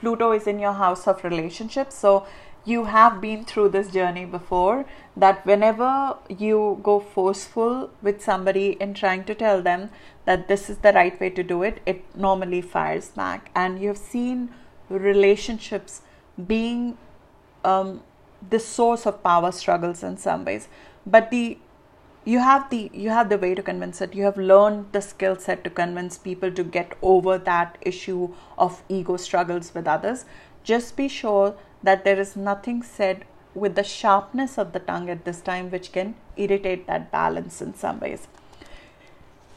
Pluto is in your house of relationships, so you have been through this journey before that whenever you go forceful with somebody in trying to tell them that this is the right way to do it, it normally fires back. And you've seen relationships being um, the source of power struggles in some ways. But the you have the you have the way to convince it you have learned the skill set to convince people to get over that issue of ego struggles with others just be sure that there is nothing said with the sharpness of the tongue at this time which can irritate that balance in some ways.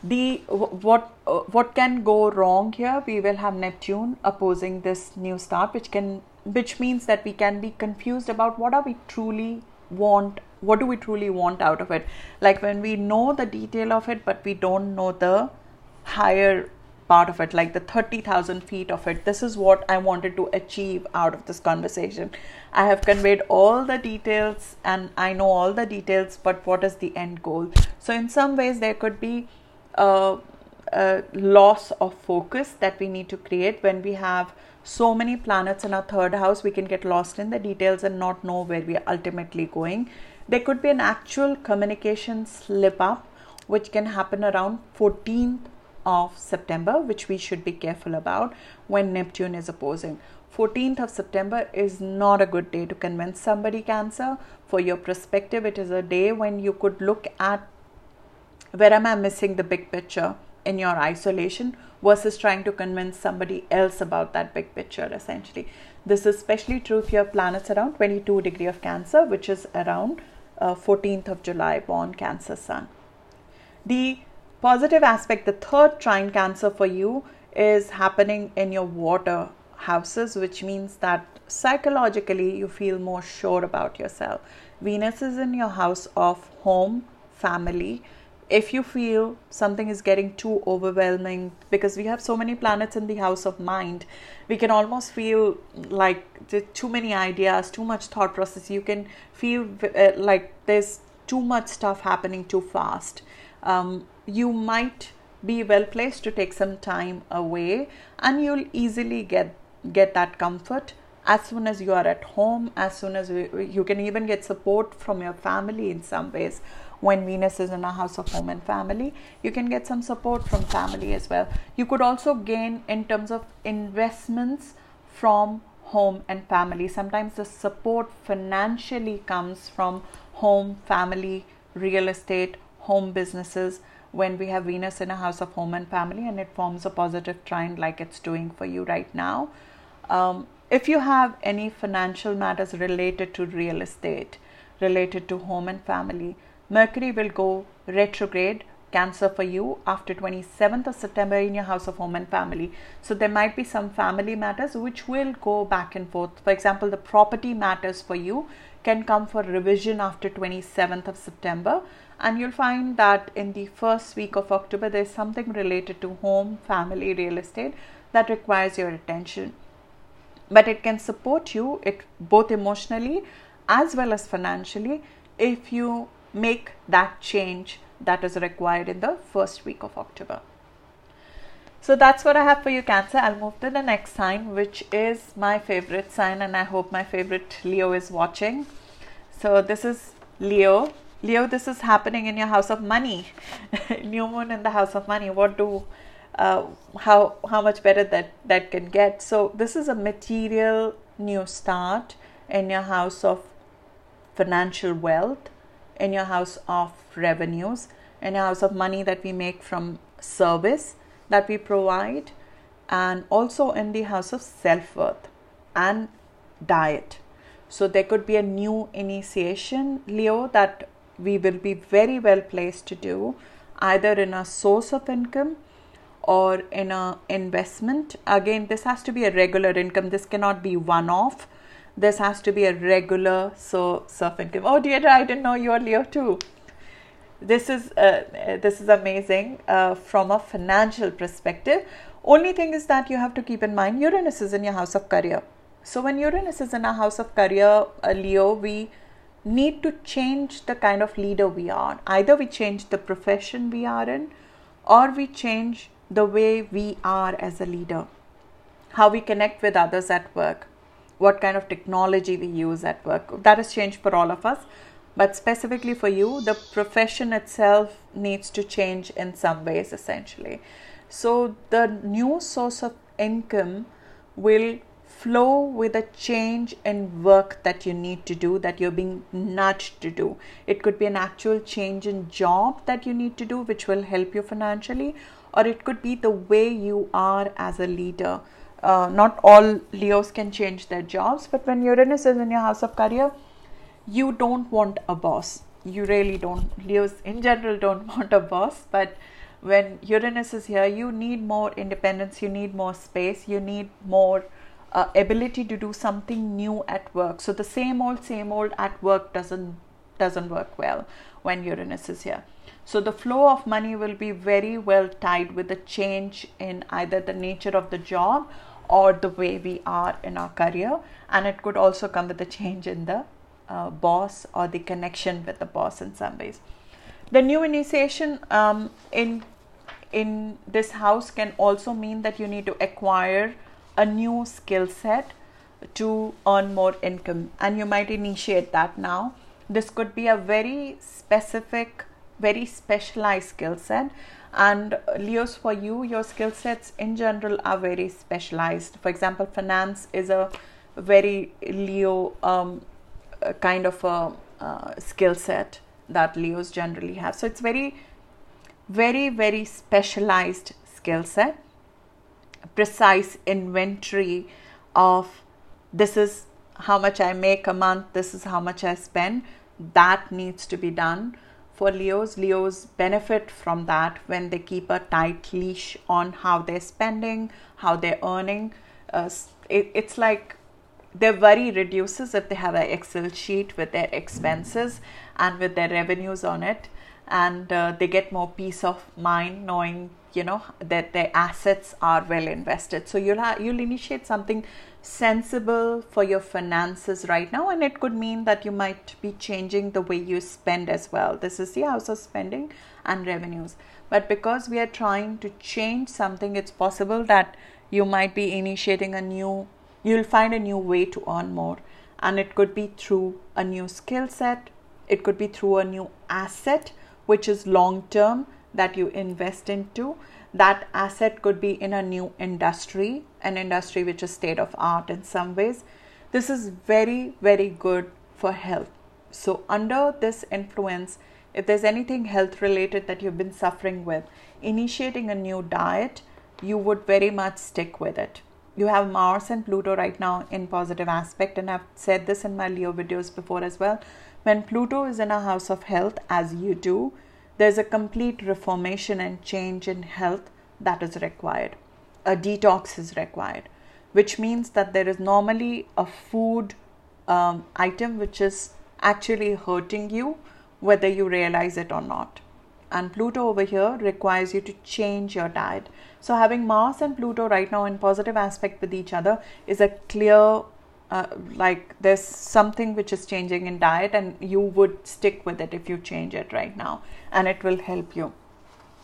The what uh, what can go wrong here? We will have neptune opposing this new start which can which means that we can be confused about what are we truly want what do we truly want out of it. Like when we know the detail of it but we don't know the higher part of it, like the 30,000 feet of it. This is what I wanted to achieve out of this conversation. I have conveyed all the details and I know all the details, but what is the end goal? So, in some ways, there could be a, uh, loss of focus that we need to create when we have so many planets in our third house we can get lost in the details and not know where we are ultimately going there could be an actual communication slip up which can happen around 14th of september which we should be careful about when neptune is opposing. 14th of september is not a good day to convince somebody cancer. For your perspective it is a day when you could look at where am i missing the big picture in your isolation versus trying to convince somebody else about that big picture essentially. This is especially true if your planets around 22 degree of cancer which is around uh, 14th of july born cancer sun. The positive aspect the third trine cancer for you is happening in your water houses which means that psychologically you feel more sure about yourself. Venus is in your house of home family. If you feel something is getting too overwhelming because we have so many planets in the house of mind we can almost feel like too many ideas too much thought process. You can feel uh, like there's too much stuff happening too fast. Um, you might be well placed to take some time away and you'll easily get get that comfort as soon as you are at home as soon as we, you can even get support from your family in some ways when Venus is in a house of home and family. You can get some support from family as well. You could also gain in terms of investments from home and family. Sometimes the support financially comes from home, family, real estate, home businesses when we have Venus in a house of home and family and it forms a positive trine like it's doing for you right now. Um, if you have any financial matters related to real estate, related to home and family, Mercury will go retrograde Cancer for you after 27th of September in your house of home and family. So there might be some family matters which will go back and forth. For example, the property matters for you can come for revision after 27th of September and you'll find that in the first week of October there's something related to home, family, real estate that requires your attention. But it can support you it both emotionally as well as financially if you make that change that is required in the first week of October. So that's what I have for you, Cancer. I'll move to the next sign, which is my favorite sign, and I hope my favorite Leo is watching. So this is Leo. Leo, this is happening in your house of money. New moon in the house of money. What do uh, how how much better that that can get? So this is a material new start in your house of financial wealth in your house of revenues, in your house of money that we make from service that we provide, and also in the house of self worth and diet. So there could be a new initiation, Leo, that we will be very well placed to do either in a source of income or in a investment again this has to be a regular income this cannot be one off this has to be a regular source of income. Oh dear, I didn't know you are Leo too. This is uh, this is amazing uh, from a financial perspective. Only thing is that you have to keep in mind Uranus is in your house of career. So when Uranus is in a house of career, uh, Leo, we need to change the kind of leader we are. Either we change the profession we are in, or we change the way we are as a leader, how we connect with others at work what kind of technology we use at work. That has changed for all of us. But specifically for you, the profession itself needs to change in some ways, essentially. So the new source of income will flow with a change in work that you need to do, that you're being nudged to do. It could be an actual change in job that you need to do, which will help you financially, or it could be the way you are as a leader uh, not all Leos can change their jobs, but when Uranus is in your house of career, you don't want a boss. You really don't. Leos in general don't want a boss, but when Uranus is here, you need more independence, you need more space, you need more uh, ability to do something new at work. So the same old, same old at work doesn't doesn't work well when Uranus is here. So the flow of money will be very well tied with the change in either the nature of the job or the way we are in our career and it could also come with a change in the uh, boss or the connection with the boss in some ways the new initiation um, in in this house can also mean that you need to acquire a new skill set to earn more income. And you might initiate that now. This could be a very specific very specialized skill set. And leos for you your skill sets in general are very specialized. For example finance is a very leo um, kind of a uh, skill set that leos generally have. So it's very very very specialized skill set precise inventory of this is how much I make a month, this is how much I spend. That needs to be done for Leos. Leos benefit from that when they keep a tight leash on how they're spending, how they're earning. Uh, it, it's like their worry reduces if they have an Excel sheet with their expenses and with their revenues on it, and uh, they get more peace of mind knowing you know that their assets are well invested. So you'll ha- you'll initiate something sensible for your finances right now and it could mean that you might be changing the way you spend as well. This is the house of spending and revenues. But because we are trying to change something it's possible that you might be initiating a new you'll find a new way to earn more. And it could be through a new skill set. It could be through a new asset which is long term that you invest into that asset could be in a new industry, an industry which is state of art in some ways. This is very, very good for health. So, under this influence, if there's anything health related that you've been suffering with, initiating a new diet, you would very much stick with it. You have Mars and Pluto right now in positive aspect, and I've said this in my Leo videos before as well. When Pluto is in a house of health, as you do, there's a complete reformation and change in health that is required. A detox is required, which means that there is normally a food um, item which is actually hurting you, whether you realize it or not. And Pluto over here requires you to change your diet. So, having Mars and Pluto right now in positive aspect with each other is a clear uh, like there's something which is changing in diet and you would stick with it if you change it right now and it will help you.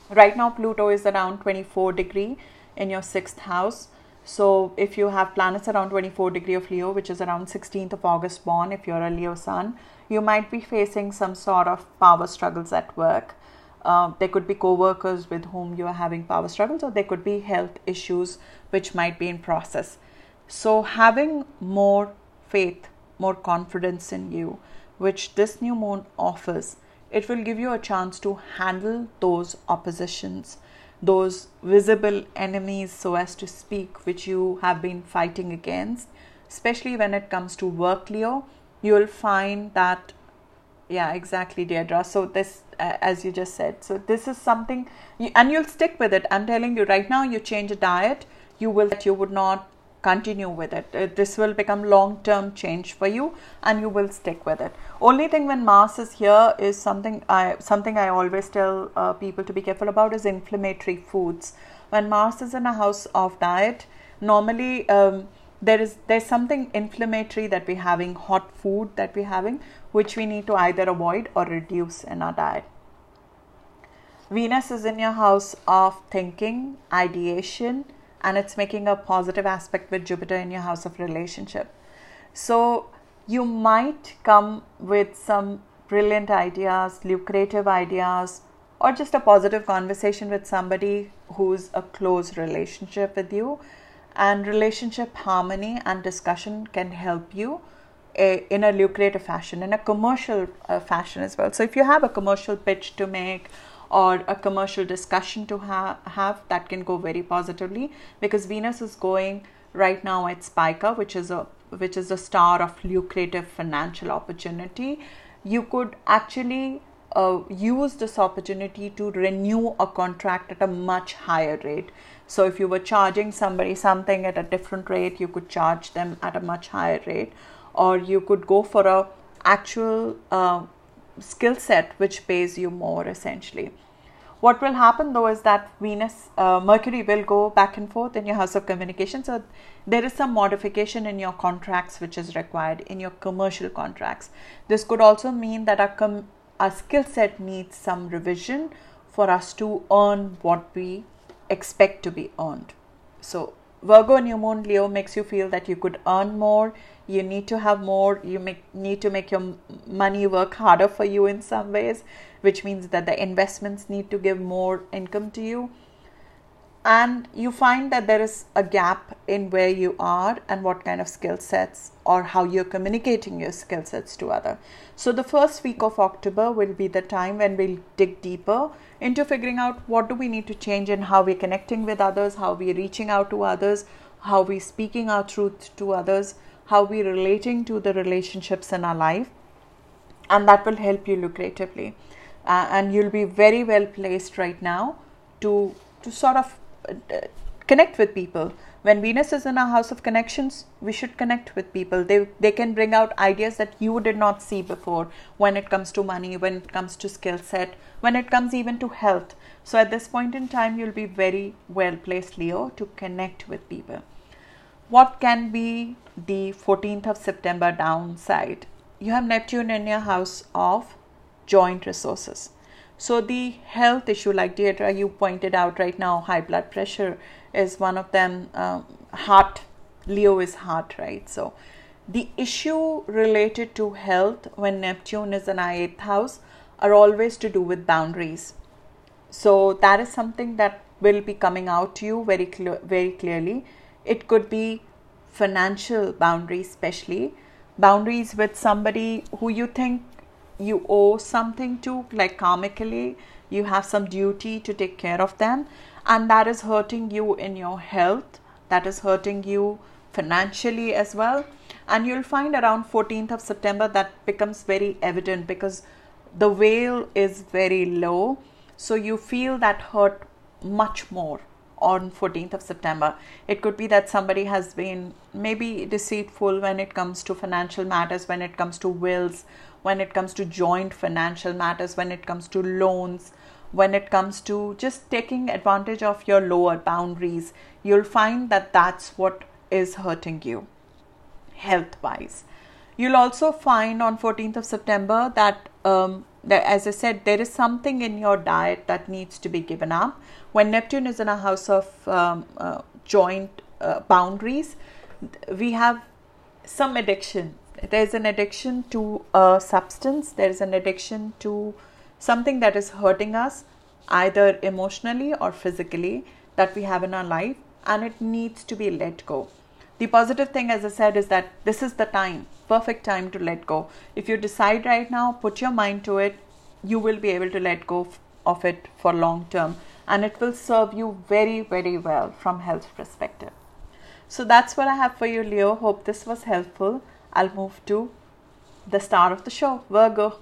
Right now pluto is around 24 degree in your sixth house. So if you have planets around 24 degree of leo which is around 16th of august born if you're a leo sun you might be facing some sort of power struggles at work. Uh, there could be co-workers with whom you are having power struggles or there could be health issues which might be in process so, having more faith, more confidence in you, which this new moon offers, it will give you a chance to handle those oppositions, those visible enemies, so as to speak, which you have been fighting against. Especially when it comes to work, Leo, you will find that, yeah, exactly, Deirdre. So, this, as you just said, so this is something, and you'll stick with it. I'm telling you right now, you change a diet, you will, that you would not continue with it. Uh, this will become long term change for you and you will stick with it. Only thing when Mars is here is something I something I always tell uh, people to be careful about is inflammatory foods. When Mars is in a house of diet, normally um, there is there's something inflammatory that we're having, hot food that we're having, which we need to either avoid or reduce in our diet. Venus is in your house of thinking, ideation, and it's making a positive aspect with Jupiter in your house of relationship. So you might come with some brilliant ideas, lucrative ideas, or just a positive conversation with somebody who's a close relationship with you. And relationship harmony and discussion can help you eh, in a lucrative fashion, in a commercial uh, fashion as well. So, if you have a commercial pitch to make or a commercial discussion to ha- have that can go very positively because Venus is going right now at Spica, which is a which is a star of lucrative financial opportunity. You could actually uh, use this opportunity to renew a contract at a much higher rate. So, if you were charging somebody something at a different rate, you could charge them at a much higher rate, or you could go for a actual uh, skill set which pays you more essentially. What will happen though is that Venus, uh, Mercury will go back and forth in your house of communication. So there is some modification in your contracts which is required in your commercial contracts. This could also mean that our, com- a skill set needs some revision for us to earn what we expect to be earned. So, Virgo New Moon Leo makes you feel that you could earn more, you need to have more, you make, need to make your money work harder for you in some ways, which means that the investments need to give more income to you. And you find that there is a gap in where you are and what kind of skill sets or how you're communicating your skill sets to other. So the first week of october will be the time when we'll dig deeper into figuring out what do we need to change and how we're connecting with others how we're reaching out to others how we're speaking our truth to others how we're relating to the relationships in our life and that will help you lucratively. Uh, and you'll be very well placed right now to to sort of connect with people. When venus is in our house of connections we should connect with people. They they can bring out ideas that you did not see before when it comes to money when it comes to skill set when it comes even to health. So at this point in time you'll be very well placed leo to connect with people what can be the 14th of september downside you have neptune in your house of joint resources so the health issue, like Deirdre, you pointed out right now, high blood pressure is one of them. Um, heart, Leo is heart, right? So the issue related to health when Neptune is in our eighth house are always to do with boundaries. So that is something that will be coming out to you very clear, very clearly. It could be financial boundaries, especially boundaries with somebody who you think you owe something to, like karmically, you have some duty to take care of them, and that is hurting you in your health, that is hurting you financially as well. And you'll find around 14th of September that becomes very evident because the veil is very low, so you feel that hurt much more on 14th of September. It could be that somebody has been maybe deceitful when it comes to financial matters, when it comes to wills, when it comes to joint financial matters, when it comes to loans, when it comes to just taking advantage of your lower boundaries. You'll find that that's what is hurting you health wise. You'll also find on 14th of September that um, as I said, there is something in your diet that needs to be given up. When Neptune is in a house of um, uh, joint uh, boundaries, we have some addiction. There's an addiction to a substance, there's an addiction to something that is hurting us, either emotionally or physically, that we have in our life, and it needs to be let go. The positive thing, as I said, is that this is the time, perfect time to let go. If you decide right now, put your mind to it, you will be able to let go of it for long term and it will serve you very, very well from health perspective. So that's what I have for you, Leo. Hope this was helpful. I'll move to the star of the show, Virgo.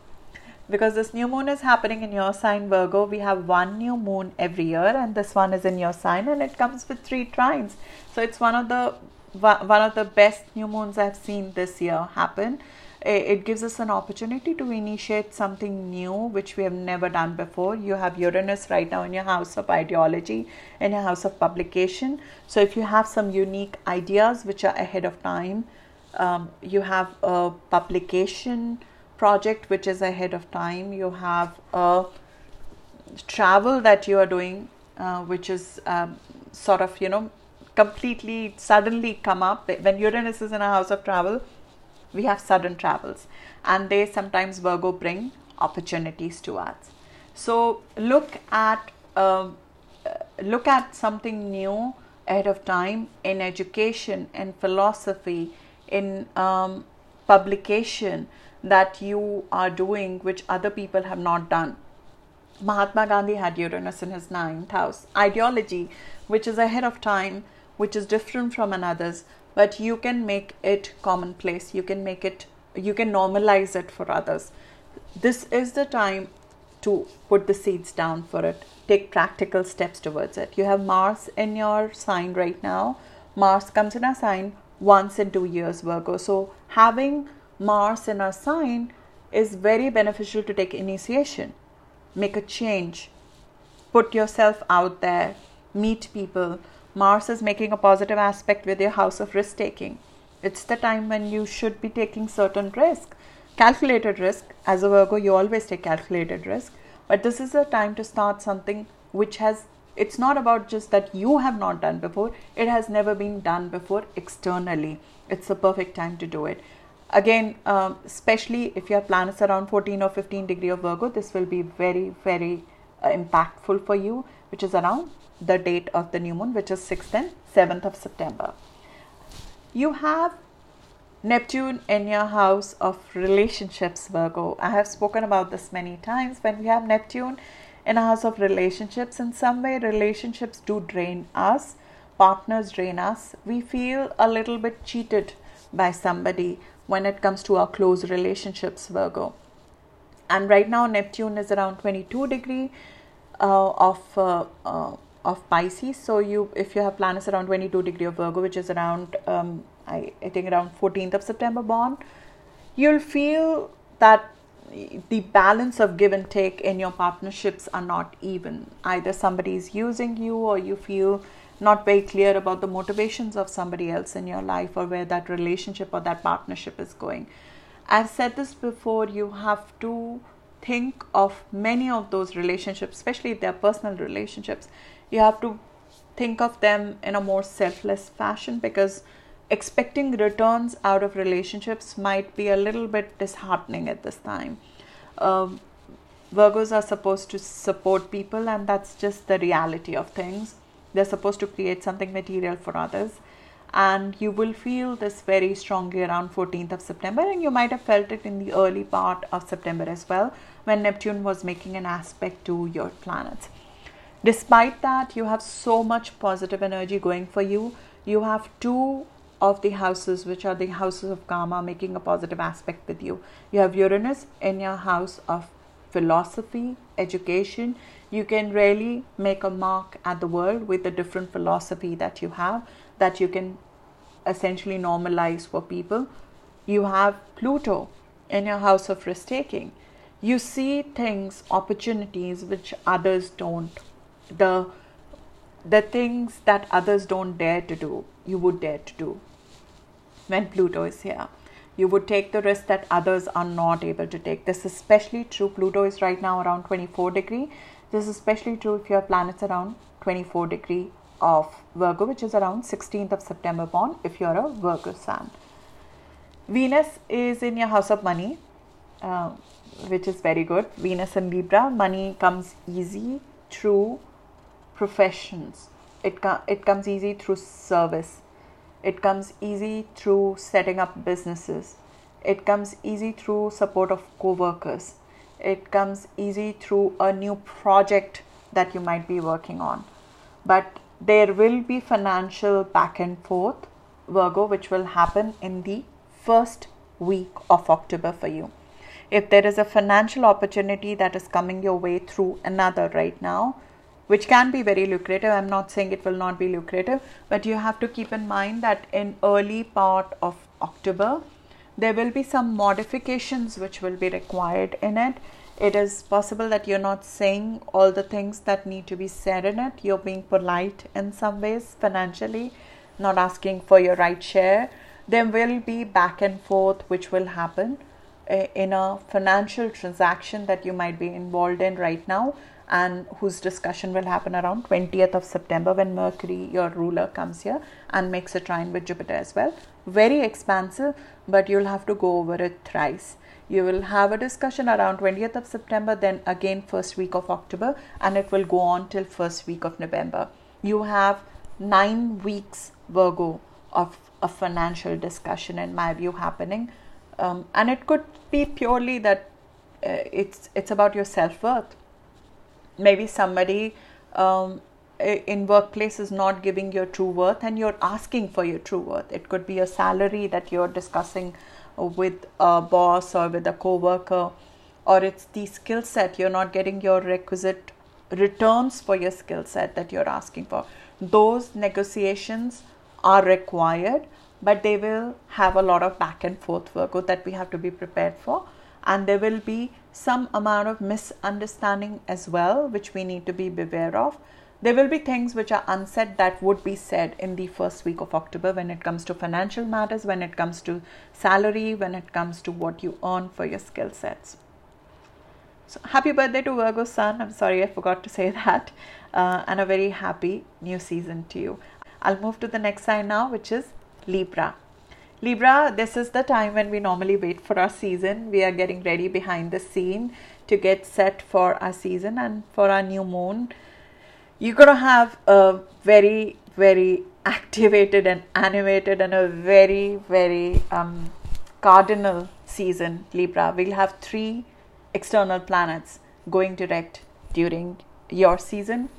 Because this new moon is happening in your sign, Virgo, we have one new moon every year, and this one is in your sign, and it comes with three trines. So it's one of the one of the best new moons I've seen this year happen. It gives us an opportunity to initiate something new which we have never done before. You have Uranus right now in your house of ideology, in your house of publication. So, if you have some unique ideas which are ahead of time, um, you have a publication project which is ahead of time, you have a travel that you are doing, uh, which is um, sort of, you know, completely suddenly come up when Uranus is in a house of travel. We have sudden travels, and they sometimes Virgo bring opportunities to us. So look at um, uh, look at something new ahead of time in education, in philosophy, in um, publication that you are doing which other people have not done. Mahatma Gandhi had Uranus in his ninth house. Ideology, which is ahead of time, which is different from another's but you can make it commonplace. You can make it you can normalize it for others. This is the time to put the seeds down for it. Take practical steps towards it. You have mars in your sign right now. Mars comes in a sign once in 2 years virgo. So having mars in a sign is very beneficial to take initiation. Make a change. Put yourself out there. Meet people Mars is making a positive aspect with your house of risk taking. It's the time when you should be taking certain risk, calculated risk. As a Virgo, you always take calculated risk, but this is a time to start something which has it's not about just that you have not done before it has never been done before externally it's the perfect time to do it again um, especially if your planets around 14 or 15 degree of virgo this will be very very uh, impactful for you which is around the date of the new moon which is 6th and 7th of september you have Neptune in your house of relationships, Virgo. I have spoken about this many times. When we have Neptune in a house of relationships, in some way, relationships do drain us, partners drain us. We feel a little bit cheated by somebody when it comes to our close relationships, Virgo. And right now, Neptune is around 22 degree uh, of uh, uh, of Pisces. So you, if you have planets around 22 degree of Virgo, which is around um, I, I think around 14th of September born, you'll feel that the balance of give and take in your partnerships are not even. Either somebody is using you or you feel not very clear about the motivations of somebody else in your life or where that relationship or that partnership is going. I've said this before, you have to think of many of those relationships, especially if they're personal relationships. You have to think of them in a more selfless fashion because expecting returns out of relationships might be a little bit disheartening at this time. Um, Virgos are supposed to support people, and that's just the reality of things. They're supposed to create something material for others. And you will feel this very strongly around 14th of September, and you might have felt it in the early part of September as well when Neptune was making an aspect to your planets. Despite that, you have so much positive energy going for you. You have two of the houses, which are the houses of karma, making a positive aspect with you. You have Uranus in your house of philosophy, education. You can really make a mark at the world with the different philosophy that you have, that you can essentially normalize for people. You have Pluto in your house of risk taking. You see things, opportunities which others don't. The the things that others don't dare to do, you would dare to do when Pluto is here. You would take the risk that others are not able to take. This is especially true. Pluto is right now around 24 degree. This is especially true if your planet's around 24 degree of Virgo, which is around 16th of September born if you're a Virgo sun. Venus is in your house of money, uh, which is very good. Venus and Libra, money comes easy through professions. It, it comes easy through service. It comes easy through setting up businesses. It comes easy through support of co-workers. It comes easy through a new project that you might be working on. But there will be financial back and forth, Virgo, which will happen in the first week of October for you. If there is a financial opportunity that is coming your way through another right now, which can be very lucrative. I'm not saying it will not be lucrative but you have to keep in mind that in early part of october there will be some modifications which will be required in it. It is possible that you're not saying all the things that need to be said in it. You're being polite in some ways financially not asking for your right share. There will be back and forth which will happen eh, in a financial transaction that you might be involved in right now and whose discussion will happen around 20th of September when Mercury, your ruler, comes here and makes a trine with Jupiter as well. Very expansive, but you'll have to go over it thrice. You will have a discussion around 20th of September, then again first week of October, and it will go on till first week of November. You have nine weeks, Virgo, of a financial discussion, in my view, happening, um, and it could be purely that uh, it's it's about your self worth maybe somebody um, in workplace is not giving your true worth and you're asking for your true worth. It could be a salary that you're discussing with a boss or with a co-worker or it's the skill set. You're not getting your requisite returns for your skill set that you're asking for. Those negotiations are required but they will have a lot of back and forth work that we have to be prepared for and there will be some amount of misunderstanding as well, which we need to be beware of. There will be things which are unsaid that would be said in the first week of October when it comes to financial matters, when it comes to salary, when it comes to what you earn for your skill sets. So, happy birthday to Virgo Sun. I'm sorry I forgot to say that. Uh, and a very happy new season to you. I'll move to the next sign now, which is Libra. Libra, this is the time when we normally wait for our season. We are getting ready behind the scene to get set for our season and for our new moon. You're going to have a very, very activated and animated and a very, very um, cardinal season, Libra. We'll have three external planets going direct during your season.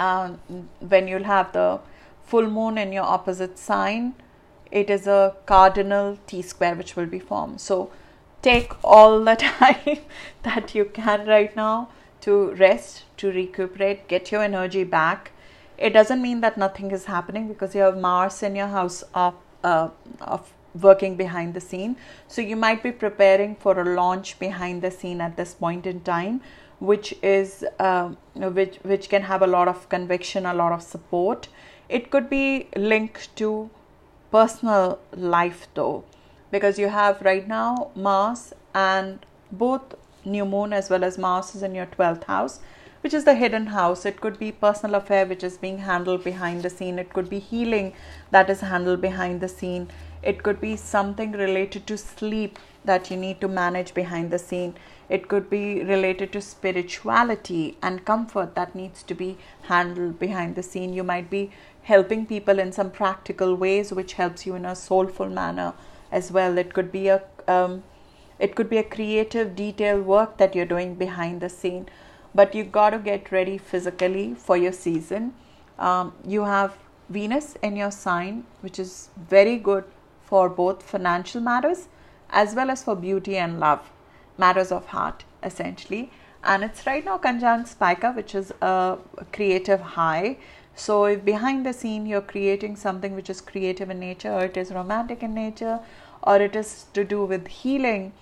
Um, when you'll have the full moon in your opposite sign, it is a cardinal T square which will be formed. So take all the time that you can right now to rest, to recuperate, get your energy back. It doesn't mean that nothing is happening because you have Mars in your house of, uh, of working behind the scene. So you might be preparing for a launch behind the scene at this point in time, which is uh, which which can have a lot of conviction, a lot of support. It could be linked to personal life though, because you have right now Mars and both new moon as well as Mars is in your 12th house which is the hidden house. It could be personal affair which is being handled behind the scene. It could be healing that is handled behind the scene. It could be something related to sleep that you need to manage behind the scene. It could be related to spirituality and comfort that needs to be handled behind the scene. You might be helping people in some practical ways, which helps you in a soulful manner as well. It could be a um, it could be a creative detail work that you're doing behind the scene, but you've got to get ready physically for your season. Um, you have Venus in your sign, which is very good for both financial matters as well as for beauty and love, matters of heart essentially. And it's right now conjunct Spica, which is a creative high. So, if behind the scene you're creating something which is creative in nature, or it is romantic in nature, or it is to do with healing,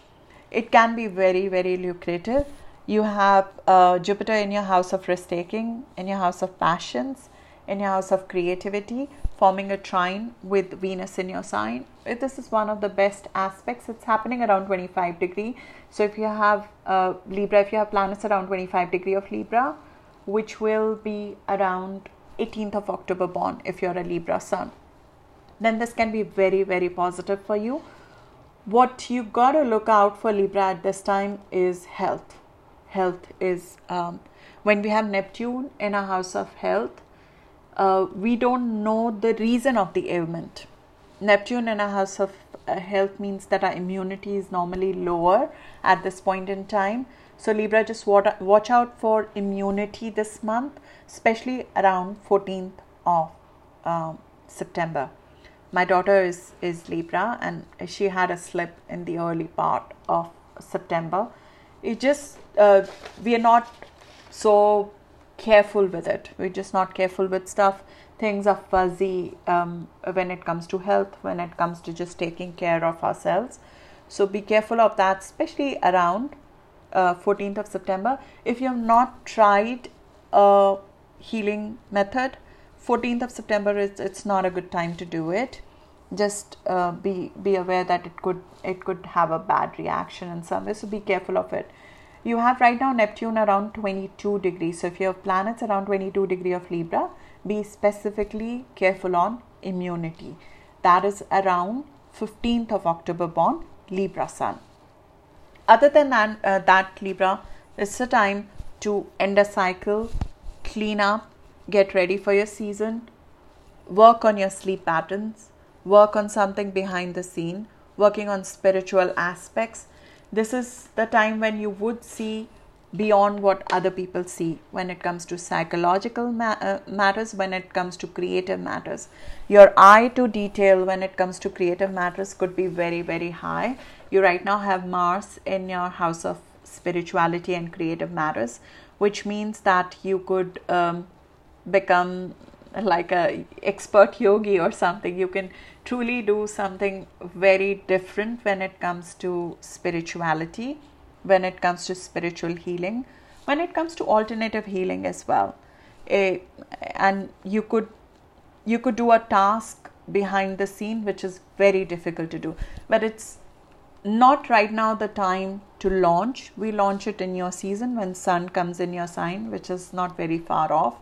it can be very, very lucrative. You have uh, Jupiter in your house of risk taking, in your house of passions, in your house of creativity, forming a trine with Venus in your sign. This is one of the best aspects. It's happening around 25 degree. So if you have uh, Libra, if you have planets around 25 degree of Libra, which will be around 18th of October born if you're a Libra sun, then this can be very, very positive for you. What you got to look out for Libra at this time is health. Health is um, when we have Neptune in a house of health, uh, we don't know the reason of the ailment. Neptune in a house of uh, health means that our immunity is normally lower at this point in time. So, Libra, just watch out for immunity this month, especially around 14th of um, September. My daughter is, is Libra and she had a slip in the early part of September. It just, uh, we are not so careful with it. We're just not careful with stuff. Things are fuzzy um, when it comes to health, when it comes to just taking care of ourselves. So, be careful of that, especially around uh, 14th of September. If you have not tried a healing method, 14th of September is it's not a good time to do it. Just uh, be be aware that it could it could have a bad reaction in some way. So be careful of it. You have right now Neptune around 22 degrees. So if you have planets around 22 degree of Libra, be specifically careful on immunity. That is around 15th of October born Libra Sun other than that, uh, that Libra, it's a time to end a cycle, clean up, get ready for your season, work on your sleep patterns, work on something behind the scene, working on spiritual aspects. This is the time when you would see beyond what other people see when it comes to psychological ma- uh, matters, when it comes to creative matters. Your eye to detail when it comes to creative matters could be very, very high. You right now have Mars in your house of spirituality and creative matters, which means that you could um, become like a expert yogi or something you can truly do something very different when it comes to spirituality when it comes to spiritual healing, when it comes to alternative healing as well. A, and you could you could do a task behind the scene which is very difficult to do but it's not right now the time to launch. We launch it in your season when sun comes in your sign, which is not very far off.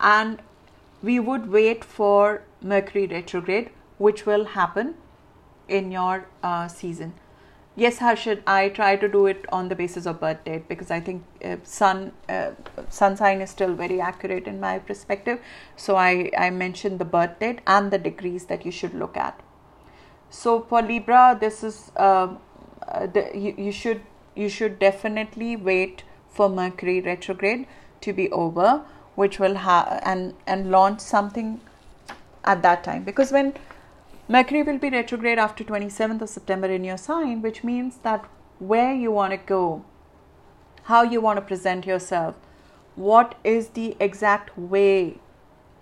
And we would wait for Mercury retrograde, which will happen in your uh, season. Yes, Harshad, I try to do it on the basis of birth date because I think uh, sun uh, sun sign is still very accurate in my perspective. So I, I mentioned the birth date and the degrees that you should look at. So for Libra, this is um, uh, the, you, you should you should definitely wait for Mercury retrograde to be over, which will have and and launch something at that time because when Mercury will be retrograde after 27th of September in your sign, which means that where you want to go, how you want to present yourself, what is the exact way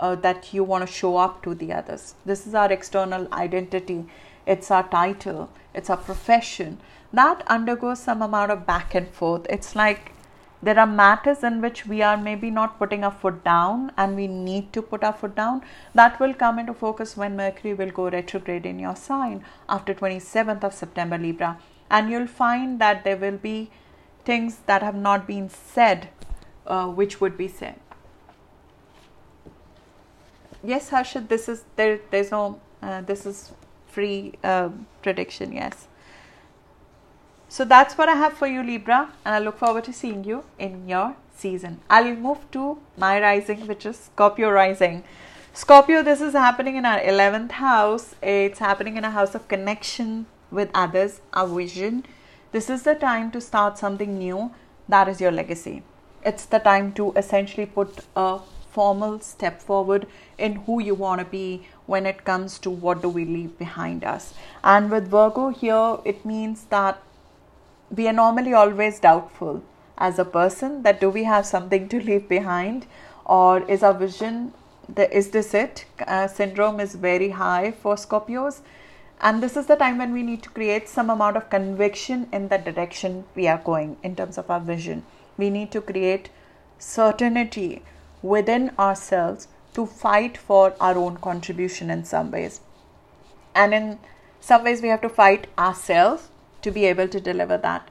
uh, that you want to show up to the others. This is our external identity, it's our title, it's our profession. That undergoes some amount of back and forth. It's like there are matters in which we are maybe not putting our foot down and we need to put our foot down that will come into focus when mercury will go retrograde in your sign after 27th of september libra and you'll find that there will be things that have not been said uh, which would be said yes harshit this is there there's no uh, this is free uh, prediction yes so that's what I have for you, Libra, and I look forward to seeing you in your season. I'll move to my rising, which is Scorpio rising. Scorpio, this is happening in our 11th house. It's happening in a house of connection with others, a vision. This is the time to start something new. That is your legacy. It's the time to essentially put a formal step forward in who you want to be when it comes to what do we leave behind us. And with Virgo here, it means that we are normally always doubtful as a person that do we have something to leave behind or is our vision the, is this it? Uh, syndrome is very high for scorpios. And this is the time when we need to create some amount of conviction in the direction we are going in terms of our vision. We need to create certainty within ourselves to fight for our own contribution in some ways and in some ways we have to fight ourselves to be able to deliver that.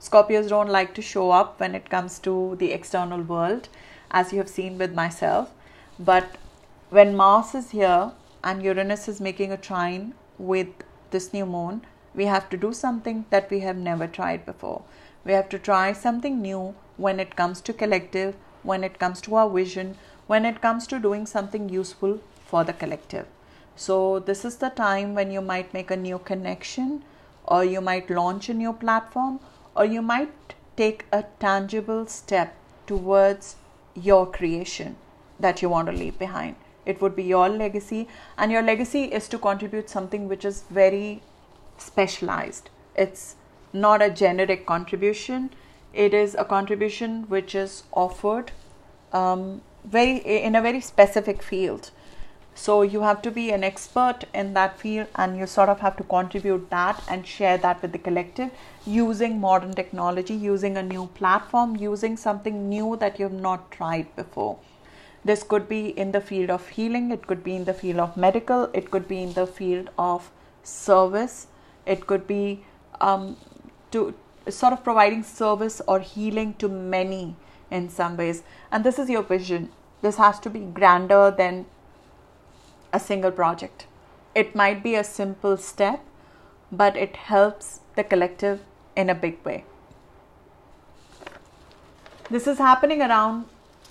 Scorpios don't like to show up when it comes to the external world, as you have seen with myself. But when Mars is here and Uranus is making a trine with this new moon, we have to do something that we have never tried before. We have to try something new when it comes to collective, when it comes to our vision, when it comes to doing something useful for the collective. So, this is the time when you might make a new connection or you might launch a new platform, or you might take a tangible step towards your creation that you want to leave behind. It would be your legacy, and your legacy is to contribute something which is very specialized. It's not a generic contribution, it is a contribution which is offered um, very in a very specific field so you have to be an expert in that field and you sort of have to contribute that and share that with the collective using modern technology, using a new platform, using something new that you have not tried before. This could be in the field of healing, it could be in the field of medical, it could be in the field of service, it could be um, to sort of providing service or healing to many in some ways. And this is your vision. This has to be grander than a single project. It might be a simple step, but it helps the collective in a big way. This is happening around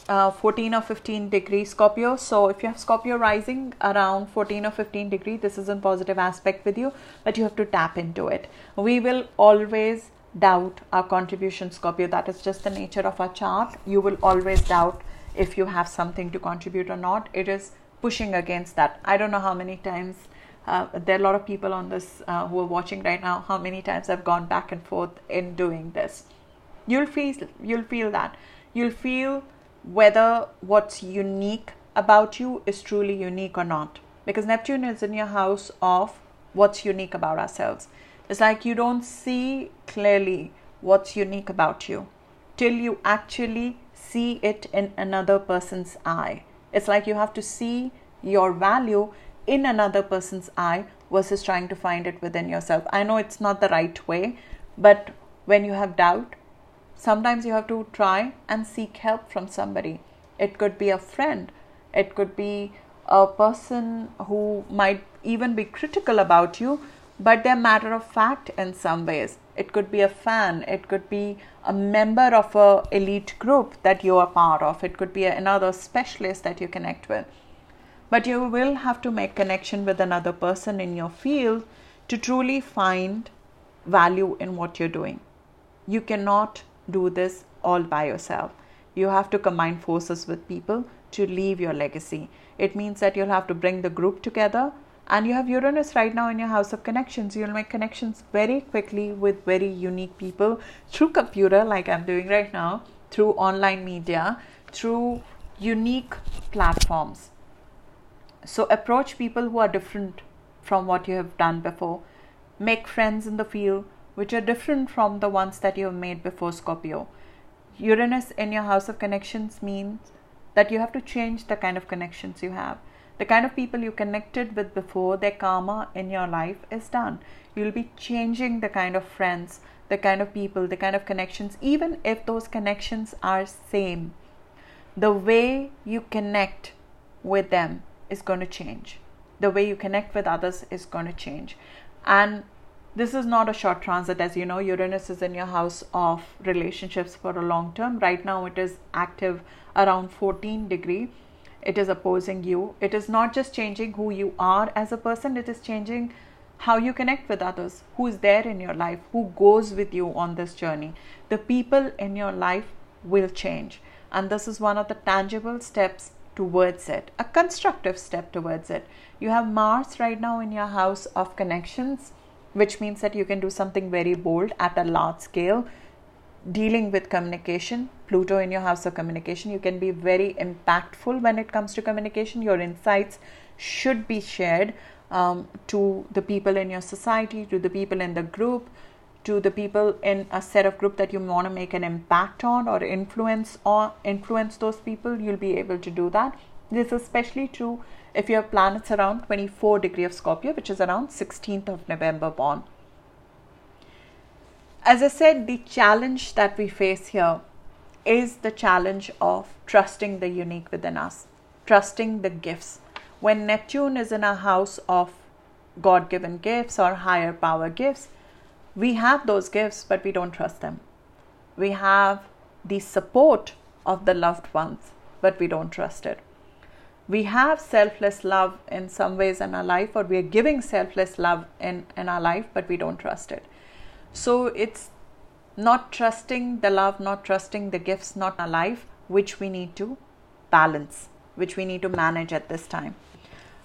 uh, 14 or 15 degree Scorpio. So if you have Scorpio rising around 14 or 15 degree, this is a positive aspect with you, but you have to tap into it. We will always doubt our contribution Scorpio. That is just the nature of our chart. You will always doubt if you have something to contribute or not. It is pushing against that. I don't know how many times uh, there are a lot of people on this uh, who are watching right now. How many times I've gone back and forth in doing this? You'll feel you'll feel that you'll feel whether what's unique about you is truly unique or not. Because Neptune is in your house of what's unique about ourselves. It's like you don't see clearly what's unique about you till you actually see it in another person's eye. It's like you have to see your value in another person's eye versus trying to find it within yourself. I know it's not the right way, but when you have doubt, sometimes you have to try and seek help from somebody. It could be a friend, it could be a person who might even be critical about you, but they're matter of fact in some ways. It could be a fan, it could be a member of a elite group that you are part of, it could be another specialist that you connect with. But you will have to make connection with another person in your field to truly find value in what you're doing. You cannot do this all by yourself. You have to combine forces with people to leave your legacy. It means that you'll have to bring the group together and you have Uranus right now in your house of connections. You'll make connections very quickly with very unique people through computer, like I'm doing right now, through online media, through unique platforms. So approach people who are different from what you have done before. Make friends in the field which are different from the ones that you have made before Scorpio. Uranus in your house of connections means that you have to change the kind of connections you have. The kind of people you connected with before, their karma in your life is done. You'll be changing the kind of friends, the kind of people, the kind of connections, even if those connections are same. The way you connect with them is going to change. The way you connect with others is going to change. And this is not a short transit, as you know. Uranus is in your house of relationships for a long term. Right now, it is active around 14 degree it is opposing you. It is not just changing who you are as a person, it is changing how you connect with others, who is there in your life, who goes with you on this journey. The people in your life will change. And this is one of the tangible steps towards it, a constructive step towards it. You have Mars right now in your house of connections, which means that you can do something very bold at a large scale dealing with communication, Pluto in your house of communication, you can be very impactful when it comes to communication. Your insights should be shared um, to the people in your society, to the people in the group, to the people in a set of group that you want to make an impact on or influence or influence those people. You'll be able to do that. This is especially true if you have planets around 24 degree of Scorpio, which is around 16th of November born as I said, the challenge that we face here is the challenge of trusting the unique within us, trusting the gifts. When Neptune is in a house of God given gifts or higher power gifts, we have those gifts, but we don't trust them. We have the support of the loved ones, but we don't trust it. We have selfless love in some ways in our life, or we are giving selfless love in, in our life, but we don't trust it. So it's not trusting the love, not trusting the gifts, not our life, which we need to balance, which we need to manage at this time.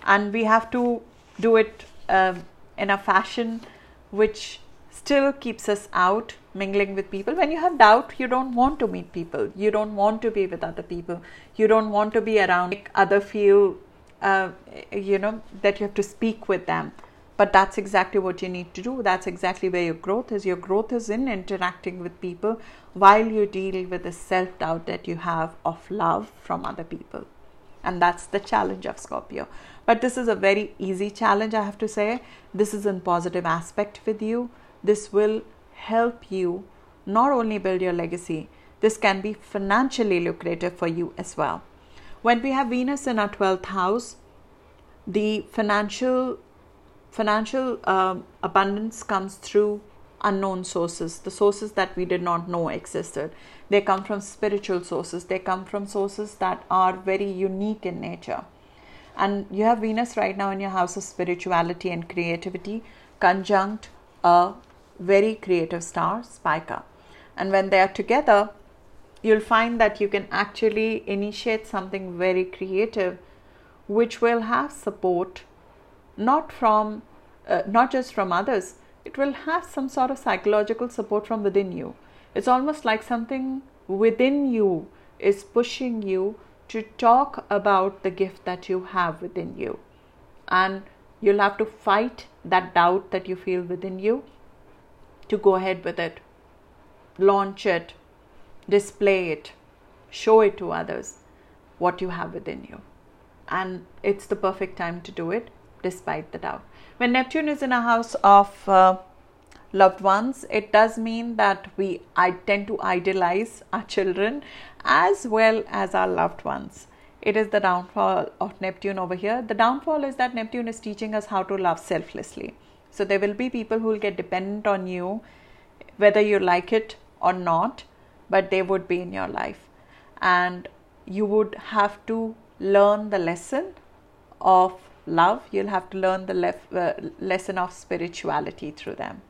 And we have to do it uh, in a fashion which still keeps us out mingling with people. When you have doubt, you don't want to meet people, you don't want to be with other people, you don't want to be around make other feel, uh, you know, that you have to speak with them but that's exactly what you need to do. That's exactly where your growth is. Your growth is in interacting with people while you deal with the self doubt that you have of love from other people. And that's the challenge of scorpio. But this is a very easy challenge i have to say. This is in positive aspect with you. This will help you not only build your legacy this can be financially lucrative for you as well. When we have venus in our 12th house the financial financial um, abundance comes through unknown sources, the sources that we did not know existed. They come from spiritual sources, they come from sources that are very unique in nature. And you have Venus right now in your house of spirituality and creativity, conjunct a very creative star, Spica. And when they are together, you'll find that you can actually initiate something very creative, which will have support not from uh, not just from others it will have some sort of psychological support from within you. It's almost like something within you is pushing you to talk about the gift that you have within you. And you'll have to fight that doubt that you feel within you to go ahead with it. Launch it. Display it. Show it to others what you have within you. And it's the perfect time to do it despite the doubt. When Neptune is in a house of uh, loved ones. It does mean that we I tend to idealize our children as well as our loved ones. It is the downfall of Neptune over here. The downfall is that Neptune is teaching us how to love selflessly. So there will be people who will get dependent on you, whether you like it or not, but they would be in your life. And you would have to learn the lesson of love. You'll have to learn the lef- uh, lesson of spirituality through them.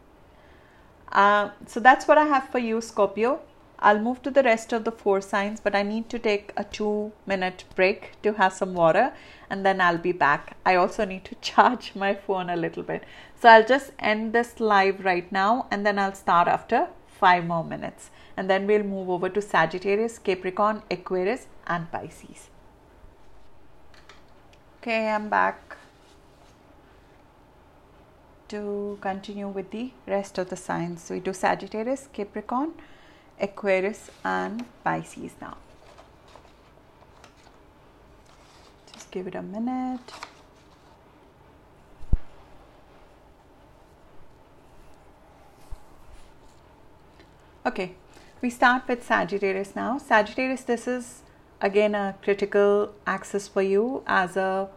Uh, so that's what I have for you, Scorpio. I'll move to the rest of the four signs, but I need to take a two minute break to have some water and then I'll be back. I also need to charge my phone a little bit. So I'll just end this live right now and then I'll start after five more minutes. And then we'll move over to Sagittarius, Capricorn, Aquarius, and Pisces. Okay, I'm back to continue with the rest of the signs. We do Sagittarius, Capricorn, Aquarius, and Pisces now. Just give it a minute. Okay, we start with Sagittarius now. Sagittarius, this is again a critical axis for you as a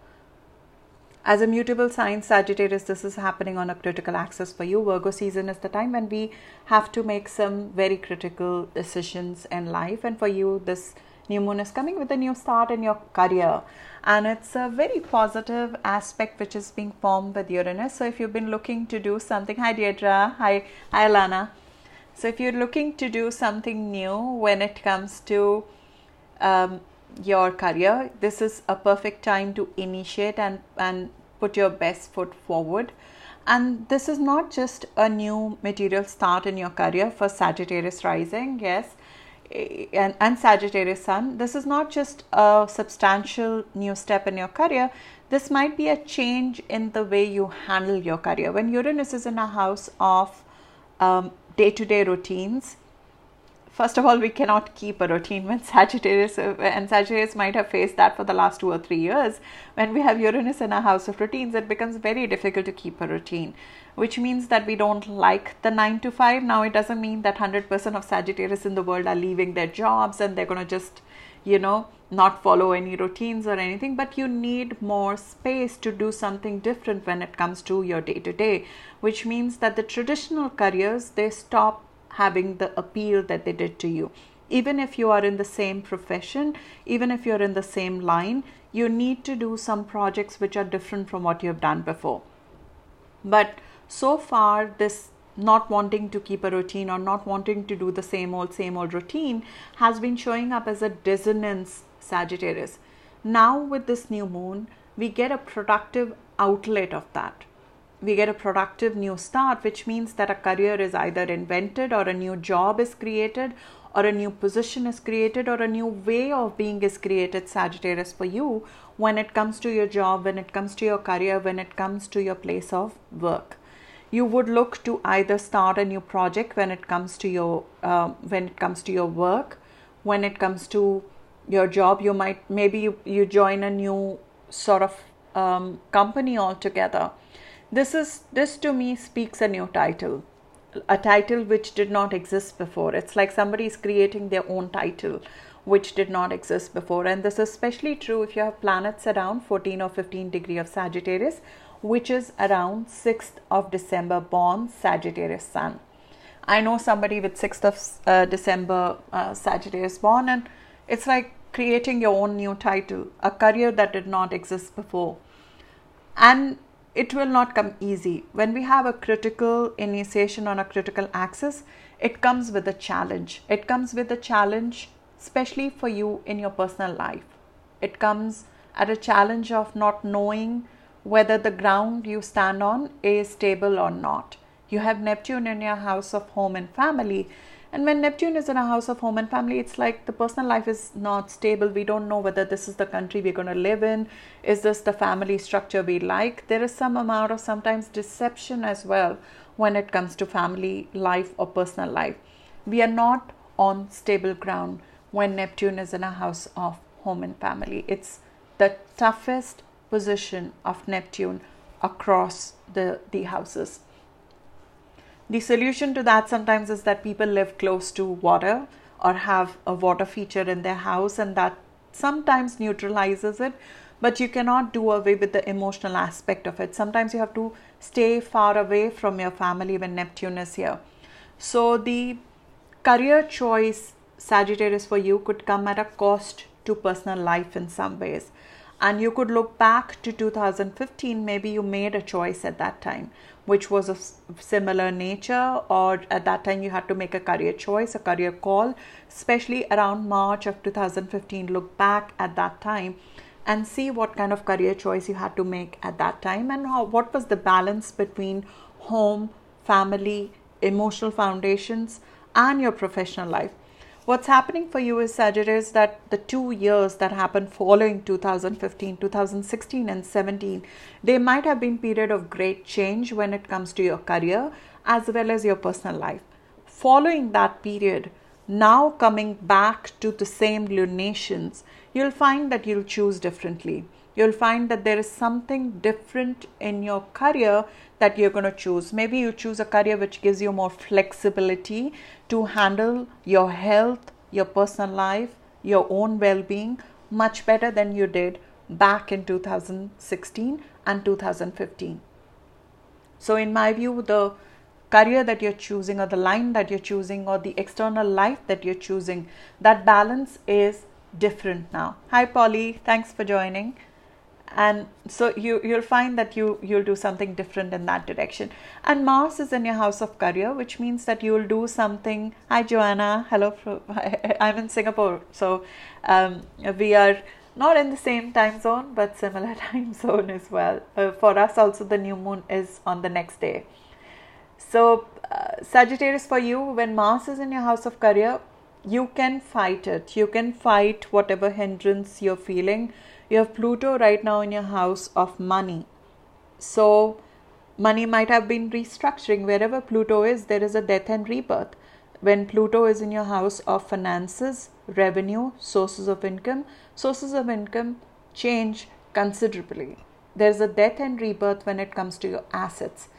as a mutable sign, Sagittarius, this is happening on a critical axis for you. Virgo season is the time when we have to make some very critical decisions in life. And for you, this new moon is coming with a new start in your career. And it's a very positive aspect which is being formed with Uranus. So if you've been looking to do something, hi Deirdre, hi, hi Alana. So if you're looking to do something new when it comes to um, your career. This is a perfect time to initiate and and put your best foot forward. And this is not just a new material start in your career for sagittarius rising yes eh, and, and sagittarius sun. This is not just a substantial new step in your career. This might be a change in the way you handle your career. When uranus is in a house of um, day-to-day routines first of all, we cannot keep a routine when Sagittarius, and Sagittarius might have faced that for the last two or three years. When we have Uranus in a house of routines, it becomes very difficult to keep a routine, which means that we don't like the nine to five. Now, it doesn't mean that 100% of Sagittarius in the world are leaving their jobs and they're going to just, you know, not follow any routines or anything, but you need more space to do something different when it comes to your day to day, which means that the traditional careers they stop having the appeal that they did to you. Even if you are in the same profession, even if you're in the same line, you need to do some projects which are different from what you have done before. But so far, this not wanting to keep a routine or not wanting to do the same old, same old routine has been showing up as a dissonance, Sagittarius. Now, with this new moon, we get a productive outlet of that we get a productive new start, which means that a career is either invented or a new job is created or a new position is created or a new way of being is created, Sagittarius, for you when it comes to your job, when it comes to your career, when it comes to your place of work. You would look to either start a new project when it comes to your uh, when it comes to your work, when it comes to your job. You might maybe you, you join a new sort of um, company altogether this is this to me speaks a new title a title which did not exist before. It's like somebody is creating their own title which did not exist before. And this is especially true if you have planets around 14 or 15 degree of sagittarius which is around 6th of december born sagittarius sun. I know somebody with 6th of uh, december uh, sagittarius born and it's like creating your own new title a career that did not exist before. And it will not come easy. When we have a critical initiation on a critical axis, it comes with a challenge. It comes with a challenge, especially for you in your personal life. It comes at a challenge of not knowing whether the ground you stand on is stable or not. You have Neptune in your house of home and family, and when Neptune is in a house of home and family, it's like the personal life is not stable. We don't know whether this is the country we're going to live in. Is this the family structure we like? There is some amount of sometimes deception as well when it comes to family life or personal life. We are not on stable ground when Neptune is in a house of home and family. It's the toughest position of Neptune across the, the houses The solution to that sometimes is that people live close to water or have a water feature in their house, and that sometimes neutralizes it. But you cannot do away with the emotional aspect of it. Sometimes you have to stay far away from your family when Neptune is here. So, the career choice, Sagittarius, for you could come at a cost to personal life in some ways. And you could look back to 2015, maybe you made a choice at that time, which was of similar nature, or at that time you had to make a career choice, a career call, especially around March of 2015. Look back at that time and see what kind of career choice you had to make at that time and how, what was the balance between home, family, emotional foundations, and your professional life what's happening for you is Sagittarius that the two years that happened following 2015, 2016, and 17, they might have been period of great change when it comes to your career as well as your personal life. Following that period, now coming back to the same lunations, you'll find that you'll choose differently. You'll find that there is something different in your career that you're going to choose. Maybe you choose a career which gives you more flexibility to handle your health, your personal life, your own well being much better than you did back in 2016 and 2015. So, in my view, the career that you're choosing, or the line that you're choosing, or the external life that you're choosing, that balance is different now. Hi, Polly. Thanks for joining and so you you'll find that you you'll do something different in that direction. And mars is in your house of career which means that you'll do something. Hi joanna. Hello i'm in singapore. So um, we are not in the same time zone but similar time zone as well. Uh, for us also the new moon is on the next day. So uh, sagittarius for you when mars is in your house of career you can fight it. You can fight whatever hindrance you're feeling you have Pluto right now in your house of money. So, money might have been restructuring. Wherever Pluto is, there is a death and rebirth. When Pluto is in your house of finances, revenue, sources of income, sources of income change considerably. There's a death and rebirth when it comes to your assets.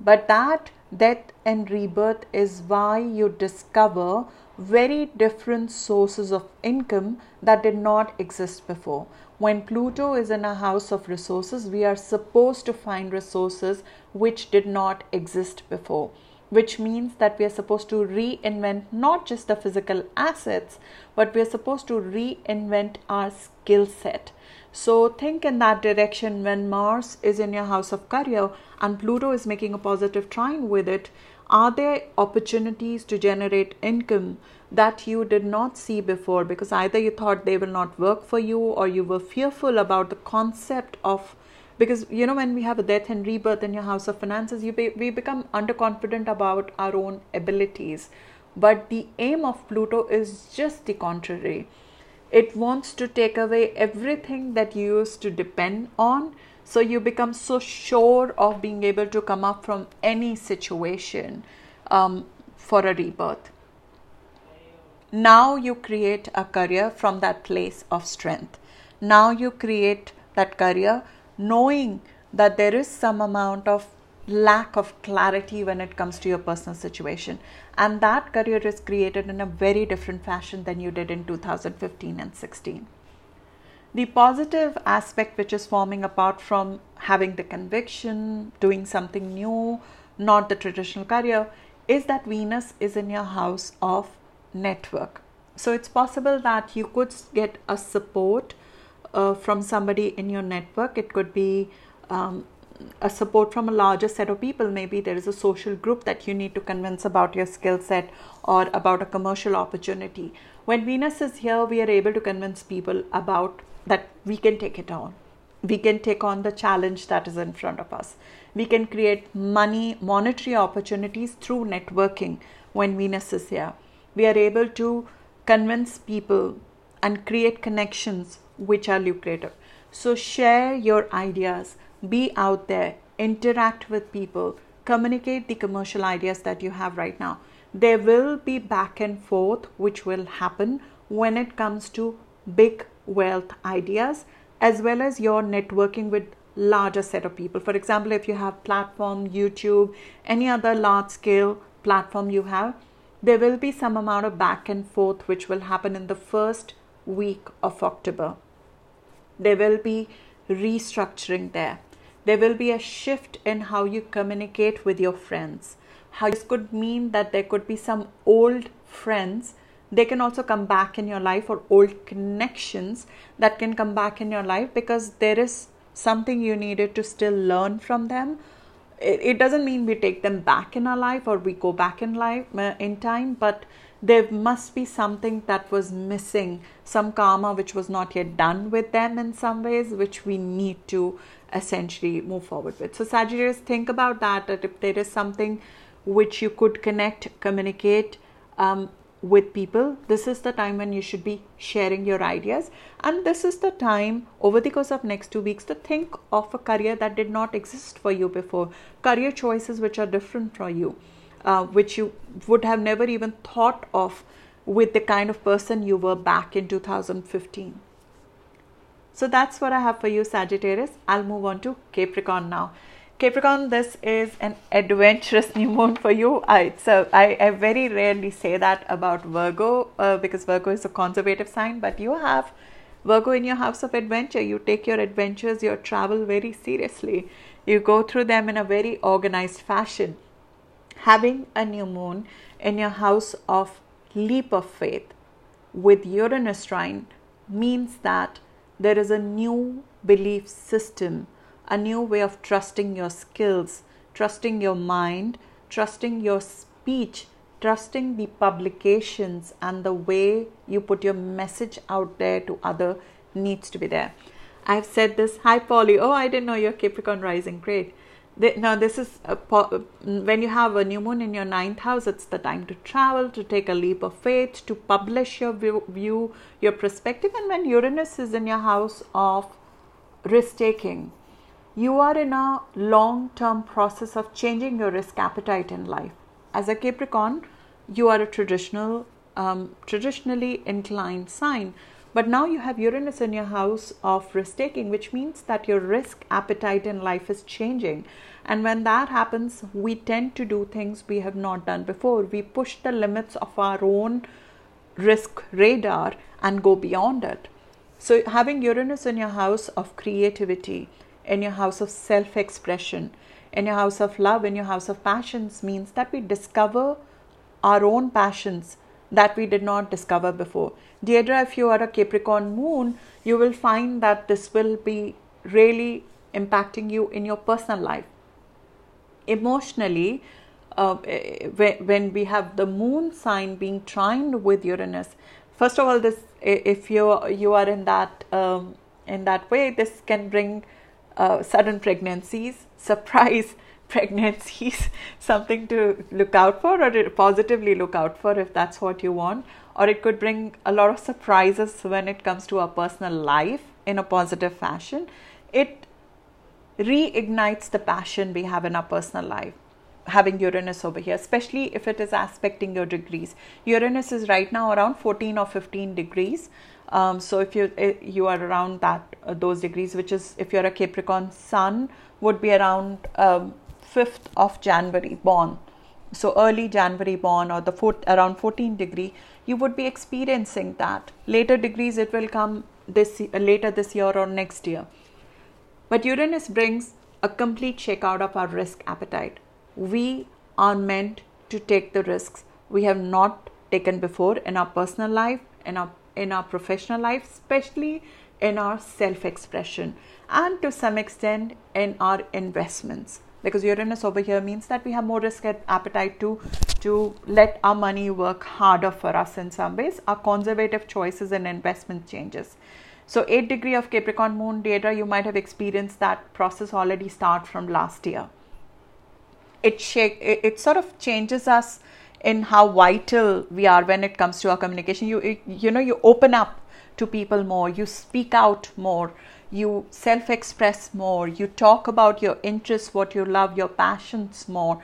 But that death and rebirth is why you discover very different sources of income that did not exist before. When Pluto is in a house of resources, we are supposed to find resources which did not exist before, which means that we are supposed to reinvent not just the physical assets, but we are supposed to reinvent our skill set. So think in that direction when Mars is in your house of career and Pluto is making a positive trine with it. Are there opportunities to generate income that you did not see before because either you thought they will not work for you or you were fearful about the concept of because you know when we have a death and rebirth in your house of finances you be, we become underconfident about our own abilities. But the aim of pluto is just the contrary. It wants to take away everything that you used to depend on so you become so sure of being able to come up from any situation um, for a rebirth now you create a career from that place of strength. Now you create that career knowing that there is some amount of lack of clarity when it comes to your personal situation. And that career is created in a very different fashion than you did in 2015 and 16. The positive aspect, which is forming apart from having the conviction, doing something new, not the traditional career, is that Venus is in your house of network. So it's possible that you could get a support uh, from somebody in your network. It could be um, a support from a larger set of people. Maybe there is a social group that you need to convince about your skill set or about a commercial opportunity. When Venus is here, we are able to convince people about that we can take it on. We can take on the challenge that is in front of us. We can create money, monetary opportunities through networking when Venus is here we are able to convince people and create connections which are lucrative. So, share your ideas, be out there, interact with people, communicate the commercial ideas that you have right now. There will be back and forth which will happen when it comes to big wealth ideas as well as your networking with larger set of people. For example, if you have platform, YouTube, any other large scale platform you have, there will be some amount of back and forth which will happen in the first week of October. There will be restructuring there. There will be a shift in how you communicate with your friends. How this could mean that there could be some old friends they can also come back in your life or old connections that can come back in your life because there is something you needed to still learn from them it, it doesn't mean we take them back in our life or we go back in life uh, in time but there must be something that was missing some karma which was not yet done with them in some ways which we need to essentially move forward with. So sagittarius think about that that if there is something which you could connect communicate um, with people. This is the time when you should be sharing your ideas. And this is the time over the course of next two weeks to think of a career that did not exist for you before. Career choices which are different for you, uh, which you would have never even thought of with the kind of person you were back in 2015. So that's what I have for you, Sagittarius. I'll move on to Capricorn now. Capricorn, this is an adventurous new moon for you. I, so I, I very rarely say that about Virgo uh, because Virgo is a conservative sign, but you have Virgo in your house of adventure. You take your adventures, your travel very seriously. You go through them in a very organized fashion. Having a new moon in your house of leap of faith with Uranus trine means that there is a new belief system a new way of trusting your skills, trusting your mind, trusting your speech, trusting the publications and the way you put your message out there to other needs to be there. I've said this. Hi, Polly. Oh, I didn't know you're Capricorn rising. Great. now, this is uh, a, when you have a new moon in your ninth house, it's the time to travel, to take a leap of faith, to publish your view your perspective. And when Uranus is in your house of risk taking, you are in a long term process of changing your risk appetite in life. As a Capricorn, you are a traditional, um, traditionally inclined sign, but now you have Uranus in your house of risk taking, which means that your risk appetite in life is changing. And when that happens, we tend to do things we have not done before. We push the limits of our own risk radar and go beyond it. So, having Uranus in your house of creativity, in your house of self expression, in your house of love, in your house of passions means that we discover our own passions that we did not discover before. Deirdre, if you are a Capricorn moon, you will find that this will be really impacting you in your personal life. Emotionally, uh, when we have the moon sign being trined with Uranus, first of all, this if you you are in that um, in that way, this can bring uh, sudden pregnancies, surprise pregnancies, something to look out for or positively look out for if that's what you want. Or it could bring a lot of surprises when it comes to our personal life in a positive fashion. It reignites the passion we have in our personal life having Uranus over here, especially if it is aspecting your degrees. Uranus is right now around 14 or 15 degrees. Um, so if you eh, you are around that uh, those degrees, which is if you're a Capricorn Sun, would be around um, 5th of January born. So early January born or the fourth, around 14 degree, you would be experiencing that. Later degrees, it will come this uh, later this year or next year. But Uranus brings a complete shakeout of our risk appetite. We are meant to take the risks we have not taken before in our personal life, in our in our professional life, especially in our self expression, and to some extent in our investments. Because Uranus over here means that we have more risk appetite to, to let our money work harder for us in some ways. Our conservative choices and investment changes. So, 8 degree of Capricorn moon data, you might have experienced that process already start from last year. It shake, it, it sort of changes us in how vital we are when it comes to our communication you you know you open up to people more you speak out more you self express more you talk about your interests what you love your passions more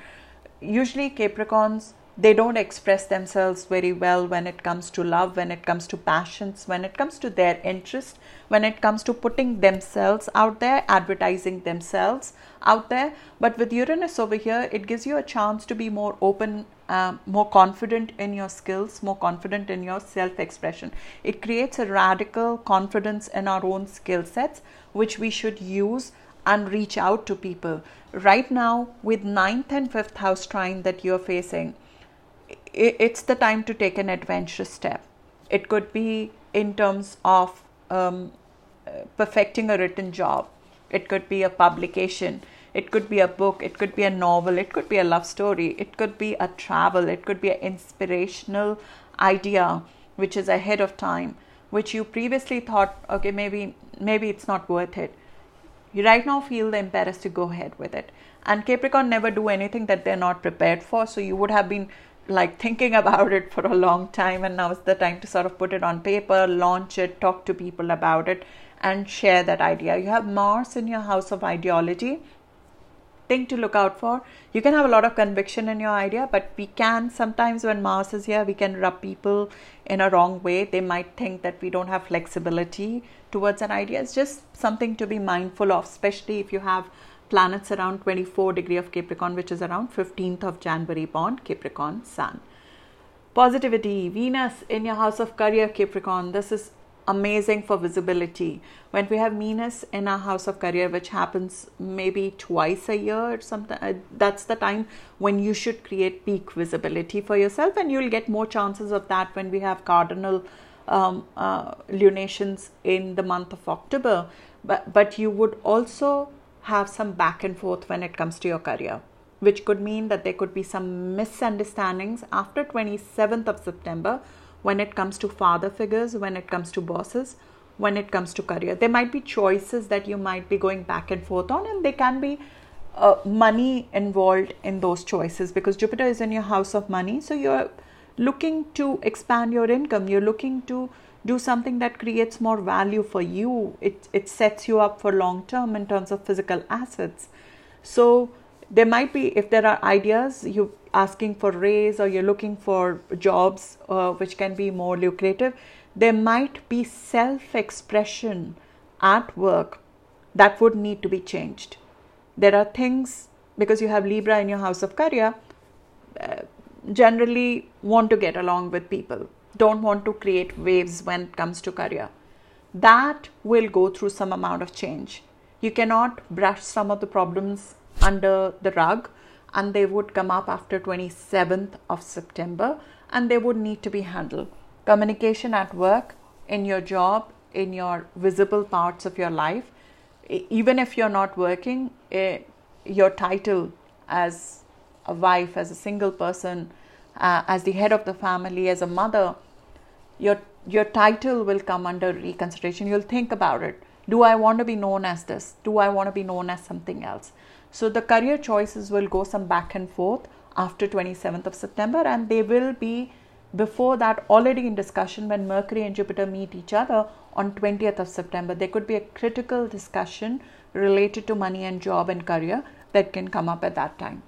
usually capricorns they don't express themselves very well when it comes to love, when it comes to passions, when it comes to their interest, when it comes to putting themselves out there, advertising themselves out there. But with Uranus over here, it gives you a chance to be more open, uh, more confident in your skills, more confident in your self expression. It creates a radical confidence in our own skill sets, which we should use and reach out to people. Right now, with ninth and fifth house trine that you're facing, it's the time to take an adventurous step. It could be in terms of um, perfecting a written job, it could be a publication, it could be a book, it could be a novel, it could be a love story, it could be a travel, it could be an inspirational idea which is ahead of time, which you previously thought, okay, maybe maybe it's not worth it. You right now feel the impetus to go ahead with it. And Capricorn never do anything that they're not prepared for. So you would have been like thinking about it for a long time and now is the time to sort of put it on paper launch it talk to people about it and share that idea you have mars in your house of ideology thing to look out for you can have a lot of conviction in your idea but we can sometimes when mars is here we can rub people in a wrong way they might think that we don't have flexibility towards an idea it's just something to be mindful of especially if you have planets around 24 degree of Capricorn, which is around 15th of January born Capricorn Sun. Positivity, Venus in your house of career Capricorn. This is amazing for visibility. When we have Venus in our house of career, which happens maybe twice a year or something, uh, that's the time when you should create peak visibility for yourself, and you'll get more chances of that when we have cardinal um, uh, lunations in the month of October. But but you would also have some back and forth when it comes to your career, which could mean that there could be some misunderstandings after 27th of September when it comes to father figures, when it comes to bosses, when it comes to career. There might be choices that you might be going back and forth on, and there can be uh, money involved in those choices because Jupiter is in your house of money. So you're looking to expand your income, you're looking to do something that creates more value for you it it sets you up for long term in terms of physical assets so there might be if there are ideas you asking for raise or you're looking for jobs uh, which can be more lucrative there might be self expression at work that would need to be changed there are things because you have libra in your house of career uh, generally want to get along with people don't want to create waves when it comes to career. That will go through some amount of change. You cannot brush some of the problems under the rug and they would come up after 27th of September and they would need to be handled. Communication at work, in your job, in your visible parts of your life, even if you're not working, eh, your title as a wife, as a single person, uh, as the head of the family, as a mother, your your title will come under reconsideration. You'll think about it. Do I want to be known as this? Do I want to be known as something else? So the career choices will go some back and forth after 27th of September, and they will be before that already in discussion when Mercury and Jupiter meet each other on 20th of September. There could be a critical discussion related to money and job and career that can come up at that time.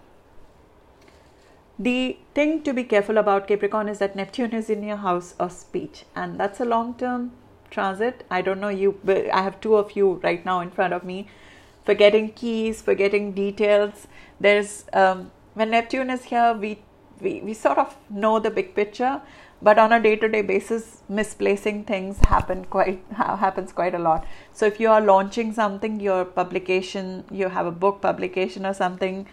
The thing to be careful about Capricorn is that Neptune is in your house of speech, and that's a long term transit. I don't know you, I have two of you right now in front of me, forgetting keys, forgetting details. There's um, when Neptune is here, we, we we sort of know the big picture, but on a day-to-day basis, misplacing things happen quite happens quite a lot. So if you are launching something, your publication, you have a book publication or something,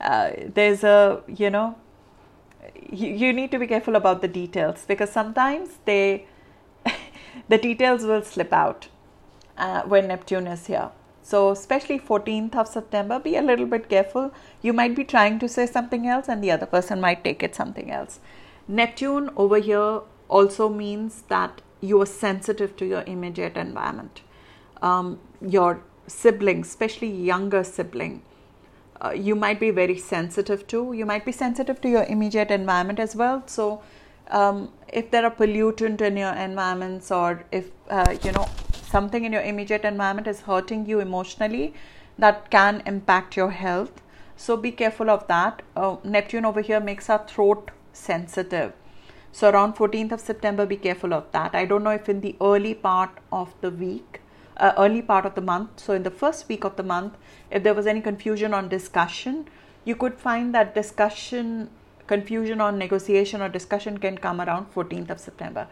uh, there's a you know you, need to be careful about the details because sometimes they the details will slip out uh, when Neptune is here. So, especially 14th of September, be a little bit careful. You might be trying to say something else, and the other person might take it something else. Neptune over here also means that you are sensitive to your immediate environment. Um, your sibling, especially younger sibling, uh, you might be very sensitive to. You might be sensitive to your immediate environment as well. So, um, if there are pollutant in your environments, or if uh, you know something in your immediate environment is hurting you emotionally, that can impact your health. So be careful of that. Uh, Neptune over here makes our throat sensitive. So around 14th of September, be careful of that. I don't know if in the early part of the week, uh, early part of the month, so in the first week of the month, if there was any confusion on discussion, you could find that discussion, confusion on negotiation or discussion can come around 14th of September.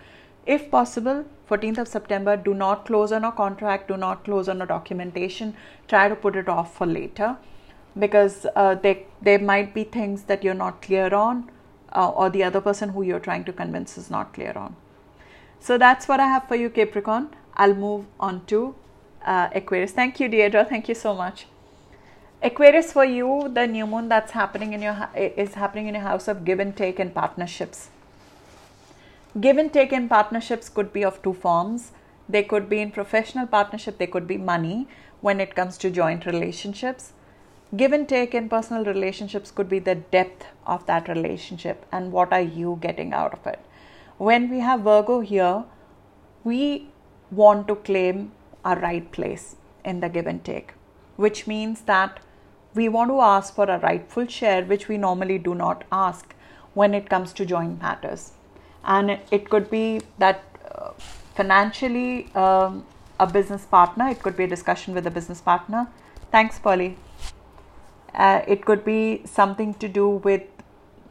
If possible, 14th of September, do not close on a contract, do not close on a documentation, try to put it off for later because uh, there, there might be things that you're not clear on uh, or the other person who you're trying to convince is not clear on. So that's what I have for you, Capricorn. I'll move on to uh, Aquarius. Thank you, Deirdre. Thank you so much. Aquarius, for you, the new moon that's happening in your is happening in your house of give and take and partnerships. Give and take in partnerships could be of two forms. They could be in professional partnership. They could be money when it comes to joint relationships give and take in personal relationships could be the depth of that relationship and what are you getting out of it. When we have Virgo here, we want to claim our right place in the give and take, which means that we want to ask for a rightful share, which we normally do not ask when it comes to joint matters. And it could be that uh, financially, um, a business partner, it could be a discussion with a business partner. Thanks, Polly. Uh, it could be something to do with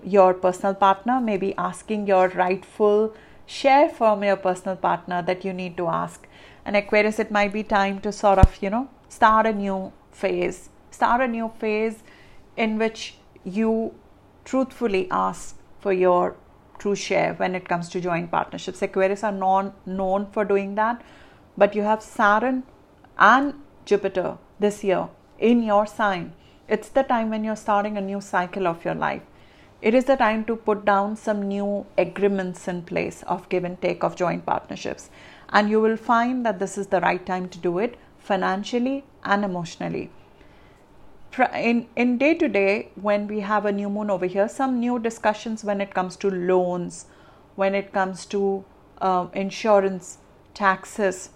your personal partner, maybe asking your rightful share from your personal partner that you need to ask. And Aquarius, it might be time to sort of, you know, start a new phase, start a new phase in which you truthfully ask for your true share when it comes to joint partnerships. Aquarius are non, known for doing that, but you have Saturn and Jupiter this year in your sign it's the time when you're starting a new cycle of your life. It is the time to put down some new agreements in place of give and take of joint partnerships. And you will find that this is the right time to do it financially and emotionally. In, in day to day, when we have a new moon over here, some new discussions when it comes to loans, when it comes to uh, insurance, taxes,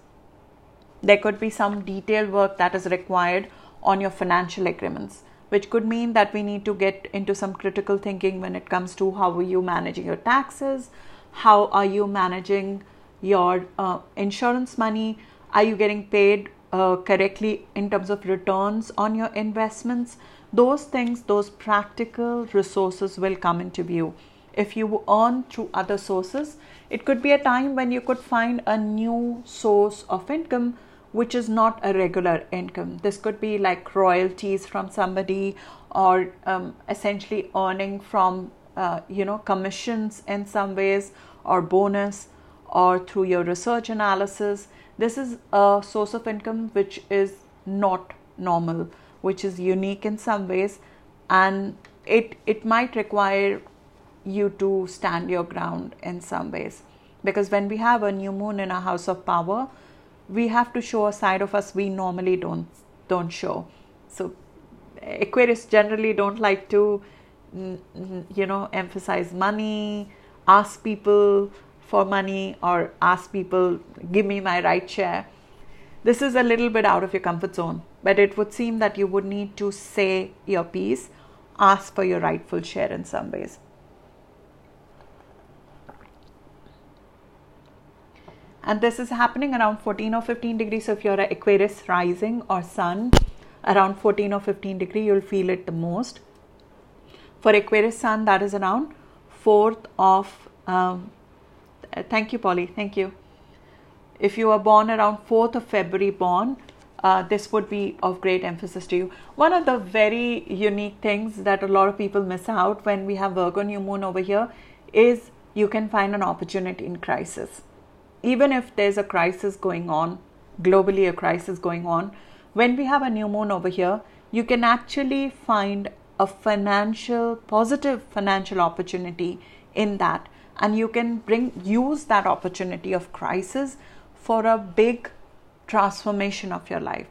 there could be some detailed work that is required on your financial agreements, which could mean that we need to get into some critical thinking when it comes to how are you managing your taxes, how are you managing your uh, insurance money, are you getting paid uh, correctly in terms of returns on your investments. Those things, those practical resources will come into view. If you earn through other sources, it could be a time when you could find a new source of income which is not a regular income. This could be like royalties from somebody or um, essentially earning from, uh, you know, commissions in some ways or bonus or through your research analysis. This is a source of income which is not normal, which is unique in some ways, and it, it might require you to stand your ground in some ways. Because when we have a new moon in a house of power, we have to show a side of us we normally don't don't show so aquarius generally don't like to you know emphasize money ask people for money or ask people give me my right share this is a little bit out of your comfort zone but it would seem that you would need to say your piece ask for your rightful share in some ways. And this is happening around 14 or 15 degrees so if you're an aquarius rising or sun around 14 or 15 degree you'll feel it the most. For aquarius sun that is around 4th of um, thank you polly thank you if you are born around 4th of february born uh, this would be of great emphasis to you. One of the very unique things that a lot of people miss out when we have Virgo new moon over here is you can find an opportunity in crisis even if there's a crisis going on, globally, a crisis going on, when we have a new moon over here, you can actually find a financial, positive financial opportunity in that. And you can bring, use that opportunity of crisis for a big transformation of your life.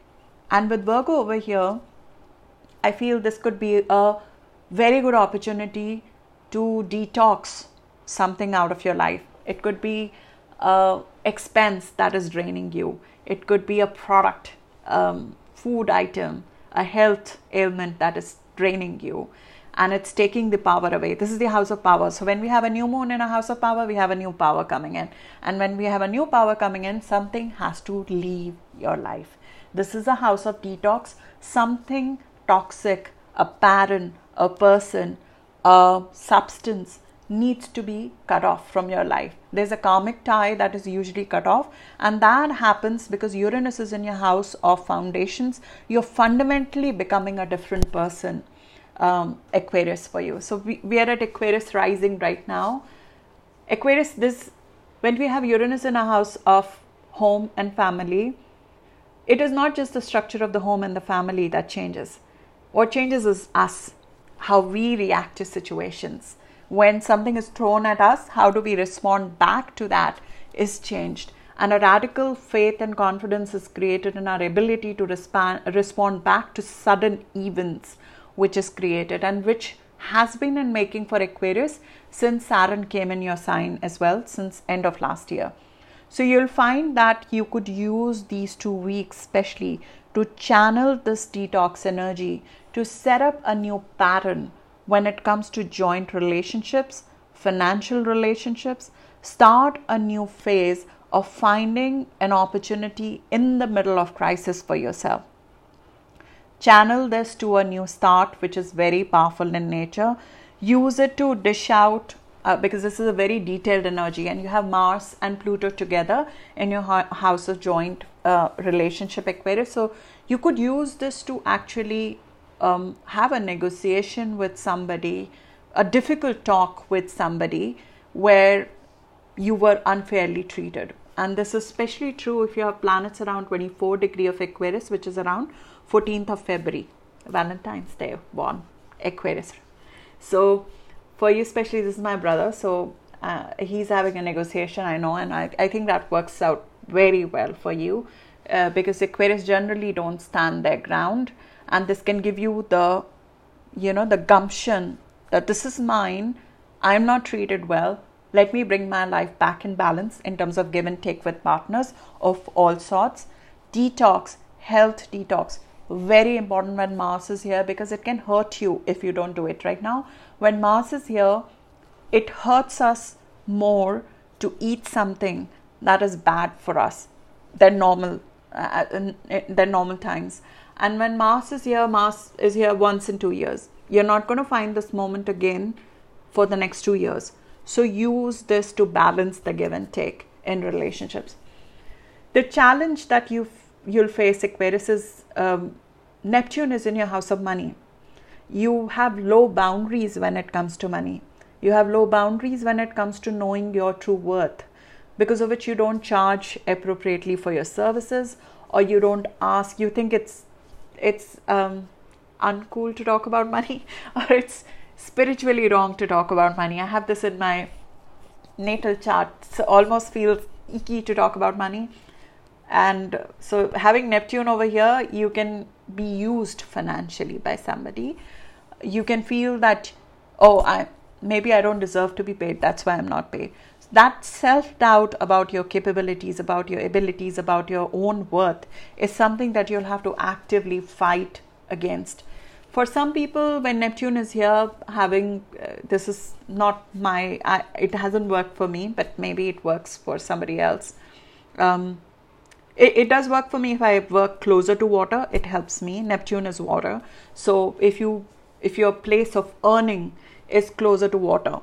And with Virgo over here, I feel this could be a very good opportunity to detox something out of your life. It could be a expense that is draining you. It could be a product, um, food item, a health ailment that is draining you. And it's taking the power away. This is the house of power. So when we have a new moon in a house of power, we have a new power coming in. And when we have a new power coming in, something has to leave your life. This is a house of detox. Something toxic, a pattern, a person, a substance needs to be cut off from your life. There's a karmic tie that is usually cut off, and that happens because Uranus is in your house of foundations. You're fundamentally becoming a different person um, Aquarius for you. So we, we are at Aquarius rising right now. Aquarius, this when we have Uranus in a house of home and family, it is not just the structure of the home and the family that changes. What changes is us, how we react to situations. When something is thrown at us, how do we respond back to that is changed. And a radical faith and confidence is created in our ability to respond, respond back to sudden events which is created and which has been in making for Aquarius since Saturn came in your sign as well since end of last year. So you'll find that you could use these two weeks especially to channel this detox energy to set up a new pattern when it comes to joint relationships, financial relationships, start a new phase of finding an opportunity in the middle of crisis for yourself channel this to a new start, which is very powerful in nature. Use it to dish out uh, because this is a very detailed energy, and you have Mars and Pluto together in your house of joint uh, relationship Aquarius. So you could use this to actually um, have a negotiation with somebody, a difficult talk with somebody where you were unfairly treated. And this is especially true if you have planets around 24 degree of Aquarius, which is around 14th of February, Valentine's Day, born Aquarius. So, for you, especially, this is my brother. So, uh, he's having a negotiation, I know, and I, I think that works out very well for you uh, because Aquarius generally don't stand their ground, and this can give you the, you know, the gumption that this is mine. I'm not treated well. Let me bring my life back in balance in terms of give and take with partners of all sorts. Detox, health detox very important when Mars is here because it can hurt you if you don't do it right now. When Mars is here, it hurts us more to eat something that is bad for us than normal uh, than normal times. And when Mars is here, Mars is here once in two years. You're not going to find this moment again for the next two years. So use this to balance the give and take in relationships. The challenge that you you'll face Aquarius is um, Neptune is in your house of money. You have low boundaries when it comes to money. You have low boundaries when it comes to knowing your true worth, because of which you don't charge appropriately for your services, or you don't ask. You think it's it's um, uncool to talk about money, or it's spiritually wrong to talk about money. I have this in my natal chart. So almost feels icky to talk about money and so having neptune over here you can be used financially by somebody. You can feel that oh i maybe i don't deserve to be paid that's why i'm not paid. That self doubt about your capabilities about your abilities about your own worth is something that you'll have to actively fight against. For some people when neptune is here having uh, this is not my I, it hasn't worked for me but maybe it works for somebody else. Um, it, it does work for me if I work closer to water. It helps me. Neptune is water, so if you if your place of earning is closer to water,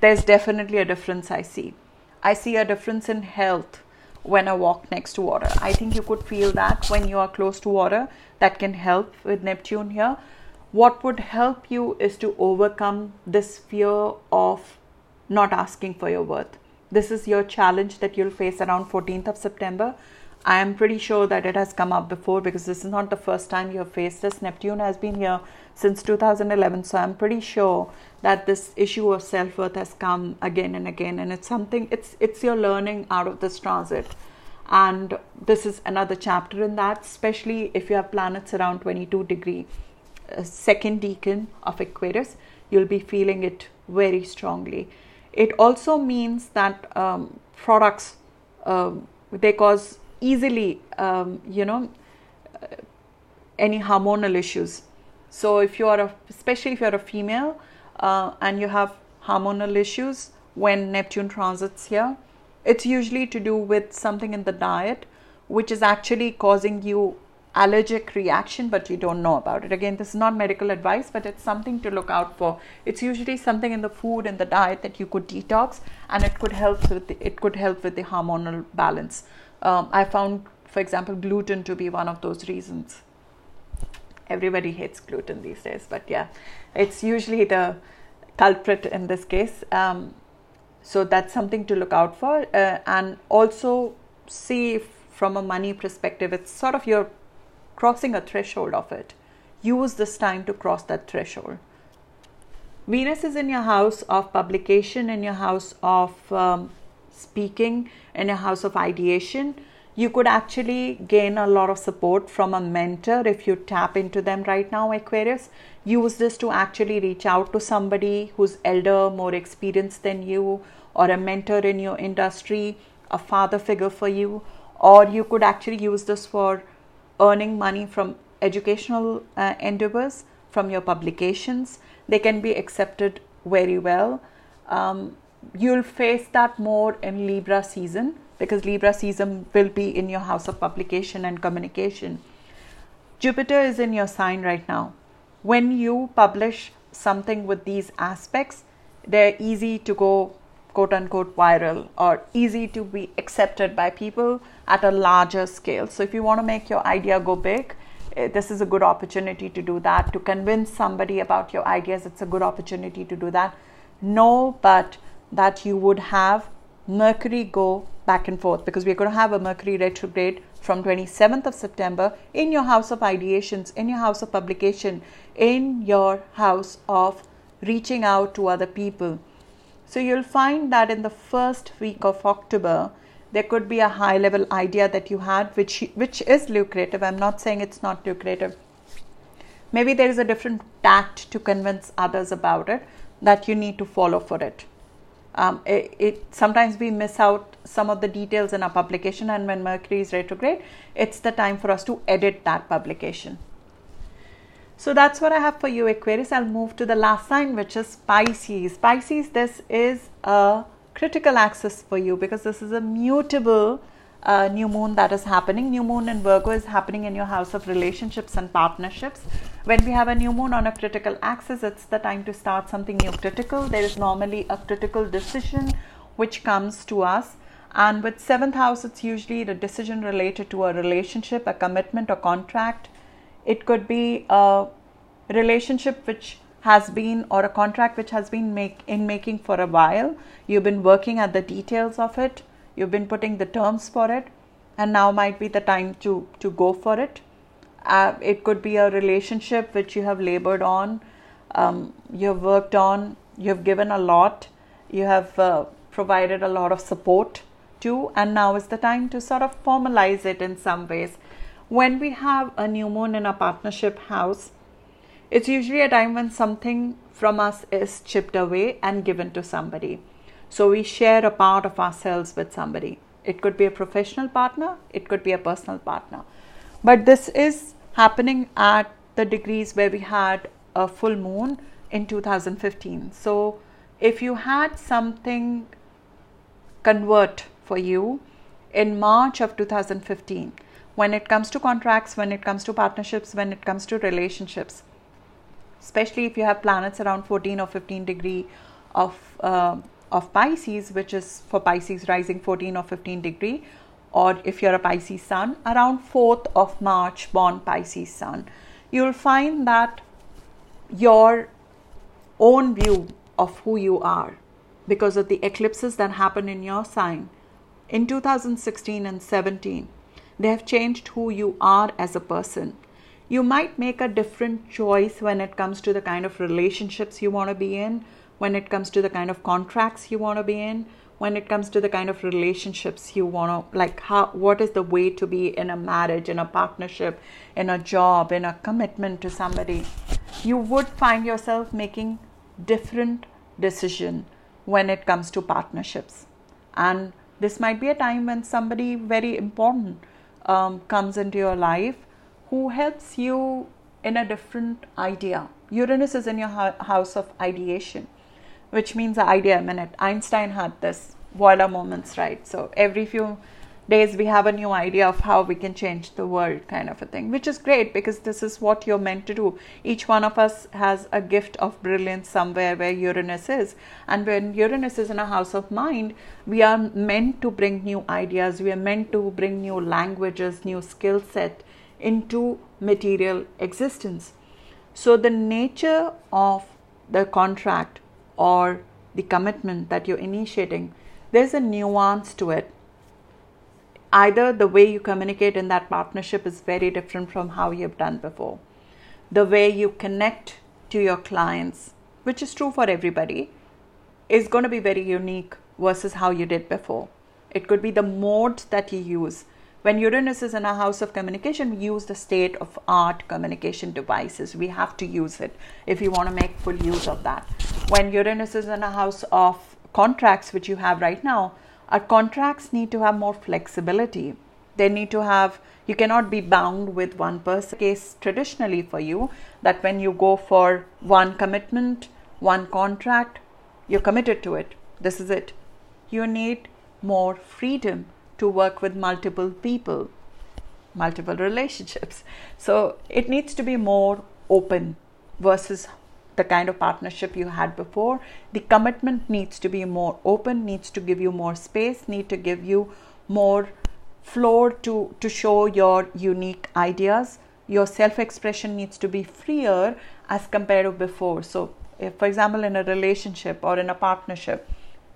there's definitely a difference. I see. I see a difference in health when I walk next to water. I think you could feel that when you are close to water. That can help with Neptune here. What would help you is to overcome this fear of not asking for your worth. This is your challenge that you'll face around 14th of September. I am pretty sure that it has come up before because this is not the first time you have faced this. Neptune has been here since 2011, so I'm pretty sure that this issue of self worth has come again and again, and it's something. It's it's your learning out of this transit, and this is another chapter in that. Especially if you have planets around 22 degree, uh, second decan of Aquarius, you'll be feeling it very strongly. It also means that um, products um, they cause easily, um, you know, uh, any hormonal issues. So if you are a, especially if you're a female uh, and you have hormonal issues when Neptune transits here, it's usually to do with something in the diet which is actually causing you allergic reaction but you don't know about it. Again this is not medical advice but it's something to look out for. It's usually something in the food and the diet that you could detox and it could help with the, it could help with the hormonal balance um, i found for example gluten to be one of those reasons everybody hates gluten these days but yeah it's usually the culprit in this case um, so that's something to look out for uh, and also see from a money perspective it's sort of you're crossing a threshold of it. Use this time to cross that threshold. Venus is in your house of publication, in your house of um, speaking, in a house of ideation. You could actually gain a lot of support from a mentor if you tap into them right now, Aquarius. Use this to actually reach out to somebody who's elder, more experienced than you, or a mentor in your industry, a father figure for you, or you could actually use this for earning money from educational uh, endeavors, from your publications. They can be accepted very well. Um, you'll face that more in Libra season because Libra season will be in your house of publication and communication. Jupiter is in your sign right now. When you publish something with these aspects, they're easy to go quote unquote viral or easy to be accepted by people at a larger scale. So, if you want to make your idea go big, eh, this is a good opportunity to do that. To convince somebody about your ideas, it's a good opportunity to do that. Know, but that you would have Mercury go back and forth because we're going to have a Mercury retrograde from 27th of September in your house of ideations, in your house of publication, in your house of reaching out to other people. So you'll find that in the first week of October, there could be a high level idea that you had, which, which is lucrative. I'm not saying it's not lucrative. Maybe there is a different tact to convince others about it that you need to follow for it. Um, it, it, sometimes we miss out some of the details in our publication and when mercury is retrograde it's the time for us to edit that publication so that's what I have for you, Aquarius. I'll move to the last sign, which is Pisces. Pisces, this is a critical axis for you because this is a mutable uh, new moon that is happening. New moon in Virgo is happening in your house of relationships and partnerships. When we have a new moon on a critical axis, it's the time to start something new critical. There is normally a critical decision which comes to us. And with seventh house, it's usually the decision related to a relationship, a commitment, or contract it could be a relationship which has been or a contract which has been make, in making for a while. You've been working at the details of it. You've been putting the terms for it, and now might be the time to to go for it. Uh, it could be a relationship which you have labored on, um, you have worked on, you have given a lot, you have uh, provided a lot of support to, and now is the time to sort of formalize it in some ways when we have a new moon in a partnership house, it's usually a time when something from us is chipped away and given to somebody. So we share a part of ourselves with somebody. It could be a professional partner, it could be a personal partner. But this is happening at the degrees where we had a full moon in 2015. So if you had something convert for you in March of 2015, when it comes to contracts, when it comes to partnerships, when it comes to relationships, especially if you have planets around 14 or 15 degree of uh, of Pisces, which is for Pisces rising 14 or 15 degree, or if you're a Pisces sun, around 4th of March born Pisces sun, you'll find that your own view of who you are because of the eclipses that happen in your sign in 2016 and 17 they have changed who you are as a person. You might make a different choice when it comes to the kind of relationships you want to be in, when it comes to the kind of contracts you want to be in, when it comes to the kind of relationships you want to like how what is the way to be in a marriage in a partnership in a job in a commitment to somebody you would find yourself making different decision when it comes to partnerships and this might be a time when somebody very important um, comes into your life who helps you in a different idea. Uranus is in your house of ideation, which means the idea minute. Einstein had this Boiler moments, right? So every few days we have a new idea of how we can change the world kind of a thing which is great because this is what you're meant to do each one of us has a gift of brilliance somewhere where uranus is and when uranus is in a house of mind we are meant to bring new ideas we are meant to bring new languages new skill set into material existence so the nature of the contract or the commitment that you're initiating there's a nuance to it either the way you communicate in that partnership is very different from how you've done before. The way you connect to your clients, which is true for everybody, is going to be very unique versus how you did before. It could be the mode that you use. When Uranus is in a house of communication, we use the state of art communication devices. We have to use it if you want to make full use of that. When Uranus is in a house of contracts, which you have right now, our contracts need to have more flexibility. They need to have, you cannot be bound with one person. Case traditionally for you that when you go for one commitment, one contract, you're committed to it. This is it. You need more freedom to work with multiple people, multiple relationships. So it needs to be more open versus the kind of partnership you had before. The commitment needs to be more open, needs to give you more space, need to give you more floor to, to show your unique ideas. Your self expression needs to be freer as compared to before. So, if, for example, in a relationship or in a partnership,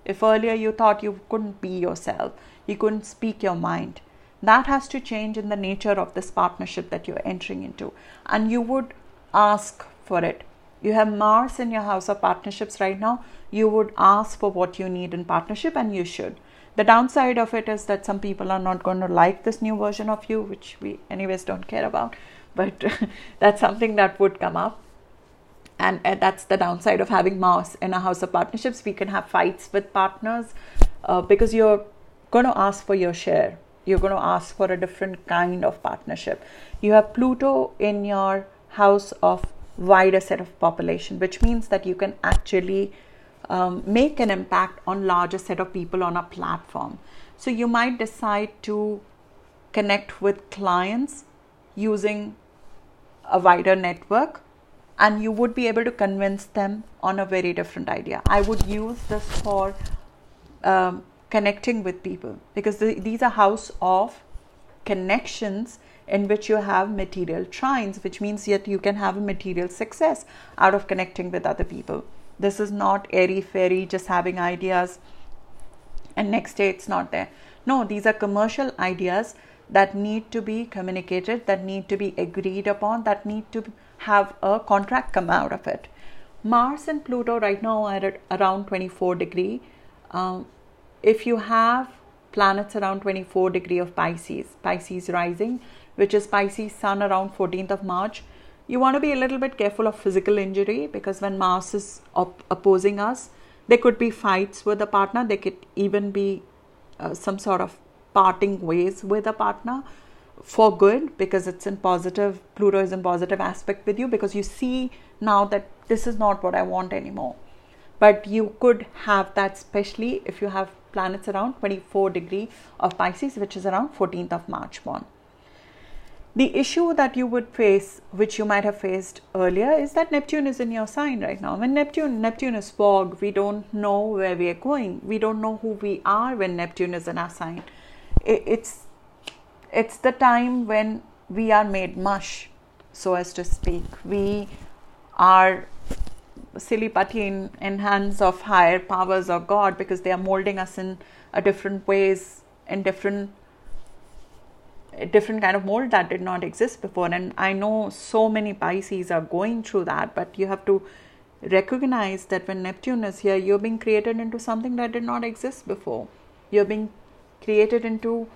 if earlier you thought you couldn't be yourself, you couldn't speak your mind, that has to change in the nature of this partnership that you're entering into. And you would ask for it you have Mars in your house of partnerships right now, you would ask for what you need in partnership and you should. The downside of it is that some people are not going to like this new version of you, which we, anyways, don't care about. But that's something that would come up. And, that's the downside of having Mars in a house of partnerships. We can have fights with partners uh, because you're going to ask for your share. You're going to ask for a different kind of partnership. You have Pluto in your house of wider set of population, which means that you can actually um, make an impact on larger set of people on a platform. So you might decide to connect with clients using a wider network and you would be able to convince them on a very different idea. I would use this for um, connecting with people because the, these are house of connections in which you have material trines, which means that you can have a material success out of connecting with other people. This is not airy fairy, just having ideas and next day it's not there. No, these are commercial ideas that need to be communicated, that need to be agreed upon, that need to have a contract come out of it. Mars and Pluto right now are at around 24 degree. Um, if you have planets around 24 degree of Pisces, Pisces rising, which is Pisces Sun around 14th of March. You want to be a little bit careful of physical injury because when Mars is op- opposing us, there could be fights with a partner. There could even be uh, some sort of parting ways with a partner for good because it's in positive. Pluto is in positive aspect with you because you see now that this is not what I want anymore. But you could have that, especially if you have planets around 24 degree of Pisces, which is around 14th of March born. The issue that you would face, which you might have faced earlier, is that Neptune is in your sign right now. When Neptune, Neptune is fog, we don't know where we are going. We don't know who we are when Neptune is in our sign. It's it's the time when we are made mush, so as to speak. We are silly putty in, in hands of higher powers or God because they are molding us in a different ways, in different different kind of mold that did not exist before. And I know so many Pisces are going through that, but you have to recognize that when Neptune is here, you're being created into something that did not exist before. You're being created into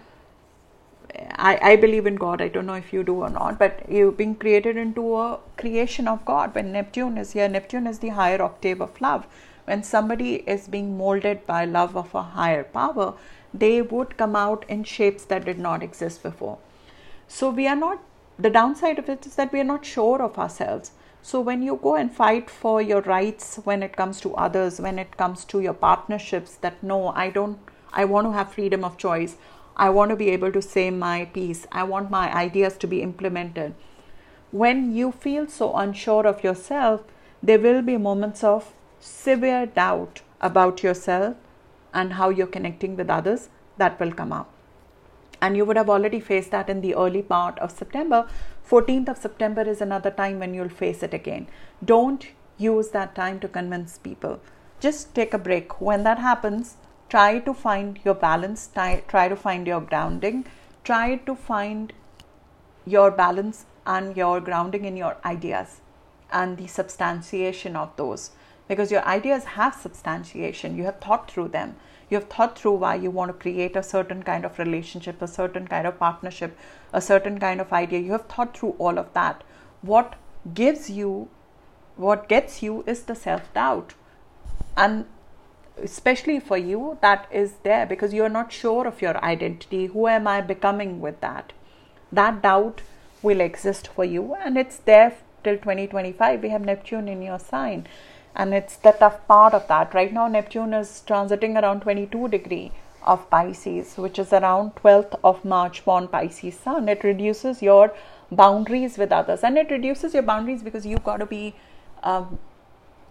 I, I believe in God. I don't know if you do or not, but you've been created into a creation of God. When Neptune is here, Neptune is the higher octave of love. When somebody is being molded by love of a higher power, they would come out in shapes that did not exist before. So we are not the downside of it is that we are not sure of ourselves. So when you go and fight for your rights when it comes to others, when it comes to your partnerships, that no, I don't, I want to have freedom of choice. I want to be able to say my piece. I want my ideas to be implemented. When you feel so unsure of yourself, there will be moments of severe doubt about yourself and how you're connecting with others that will come up. And you would have already faced that in the early part of September. 14th of September is another time when you'll face it again. Don't use that time to convince people. Just take a break. When that happens, try to find your balance, try, to find your grounding, try to find your balance and your grounding in your ideas and the substantiation of those. Because your ideas have substantiation. You have thought through them. You have thought through why you want to create a certain kind of relationship a certain kind of partnership a certain kind of idea. You have thought through all of that. What gives you what gets you is the self doubt and especially for you that is there because you're not sure of your identity. Who am i becoming with that? That doubt will exist for you and it's there till 2025 we have neptune in your sign and it's the tough part of that. Right now neptune is transiting around 22 degree of pisces which is around 12th of march born pisces sun. It reduces your boundaries with others and it reduces your boundaries because you've got to be um,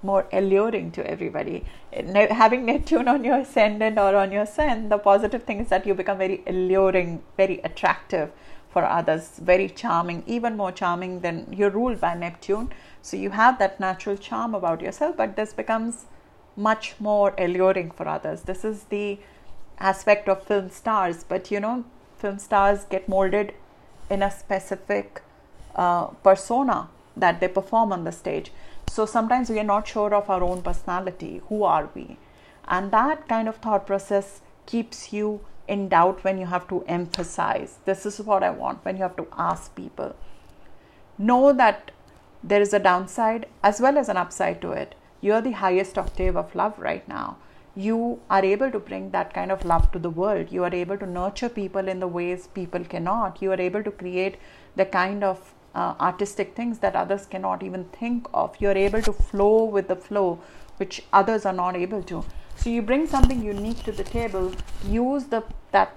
more alluring to everybody. Having Neptune on your ascendant or on your sun, the positive thing is that you become very alluring, very attractive for others, very charming, even more charming than you're ruled by Neptune. So you have that natural charm about yourself, but this becomes much more alluring for others. This is the aspect of film stars, but you know, film stars get molded in a specific uh, persona that they perform on the stage. So sometimes we are not sure of our own personality. Who are we? And that kind of thought process keeps you in doubt when you have to emphasize. This is what I want when you have to ask people. Know that there is a downside as well as an upside to it. You're the highest octave of love right now. You are able to bring that kind of love to the world. You are able to nurture people in the ways people cannot. You are able to create the kind of uh, artistic things that others cannot even think of. You're able to flow with the flow, which others are not able to. So you bring something unique to the table. Use the that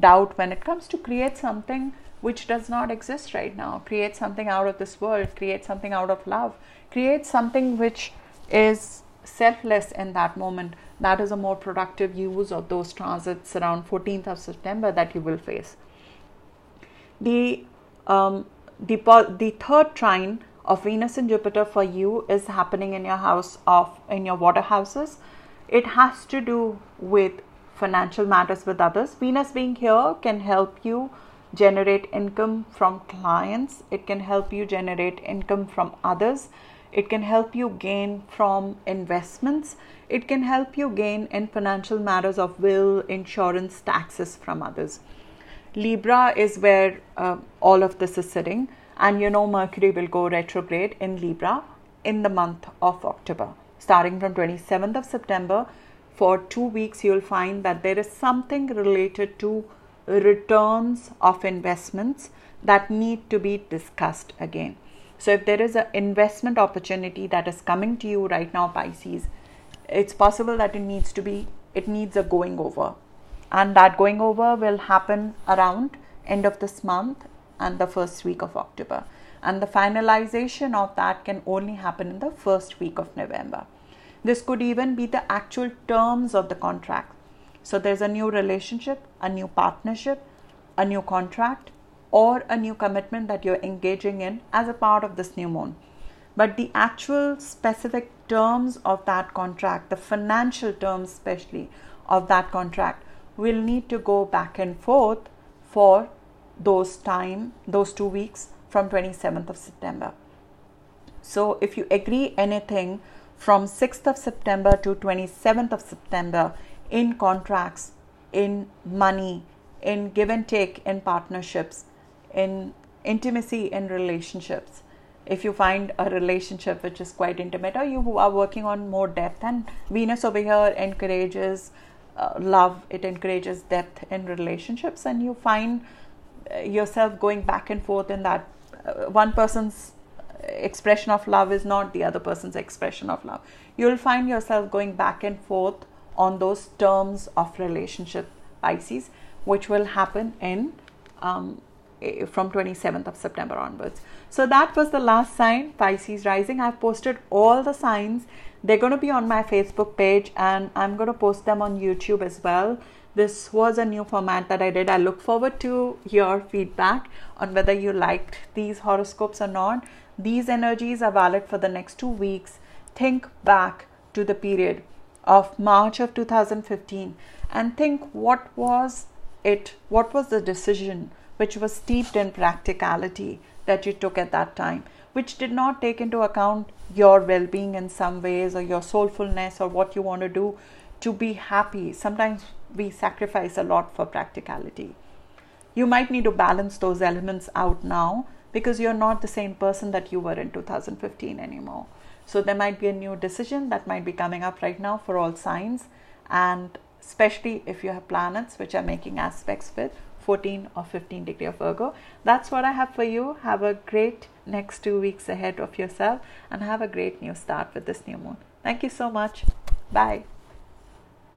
doubt when it comes to create something which does not exist right now. Create something out of this world. Create something out of love. Create something which is selfless in that moment. That is a more productive use of those transits around 14th of September that you will face. The um, the, the third trine of Venus and Jupiter for you is happening in your house of in your water houses. It has to do with financial matters with others. Venus being here can help you generate income from clients. It can help you generate income from others. It can help you gain from investments. It can help you gain in financial matters of will, insurance, taxes from others. Libra is where uh, all of this is sitting, and you know Mercury will go retrograde in Libra in the month of October. Starting from 27th of September, for two weeks, you'll find that there is something related to returns of investments that need to be discussed again. So, if there is an investment opportunity that is coming to you right now, Pisces, it's possible that it needs to be, it needs a going over and that going over will happen around end of this month and the first week of October. And the finalization of that can only happen in the first week of November. This could even be the actual terms of the contract. So there's a new relationship a new partnership a new contract or a new commitment that you're engaging in as a part of this new moon. But the actual specific terms of that contract the financial terms especially of that contract will need to go back and forth for those time those two weeks from 27th of september. So if you agree anything from 6th of september to 27th of september in contracts in money in give and take in partnerships in intimacy in relationships if you find a relationship which is quite intimate or you are working on more depth and venus over here encourages uh, love, it encourages depth in relationships, and you find uh, yourself going back and forth in that uh, one person's expression of love is not the other person's expression of love. You'll find yourself going back and forth on those terms of relationship, Pisces, which will happen in um, eh, from 27th of September onwards. So that was the last sign, Pisces rising. I've posted all the signs. They're going to be on my Facebook page and I'm going to post them on YouTube as well. This was a new format that I did. I look forward to your feedback on whether you liked these horoscopes or not. These energies are valid for the next two weeks. Think back to the period of March of 2015 and think what was it, what was the decision which was steeped in practicality that you took at that time, which did not take into account your well being in some ways or your soulfulness or what you want to do to be happy. Sometimes we sacrifice a lot for practicality. You might need to balance those elements out now because you're not the same person that you were in 2015 anymore. So there might be a new decision that might be coming up right now for all signs, and especially if you have planets which are making aspects with 14 or 15 degree of Virgo. That's what I have for you. Have a great next two weeks ahead of yourself and have a great new start with this new moon. Thank you so much. Bye.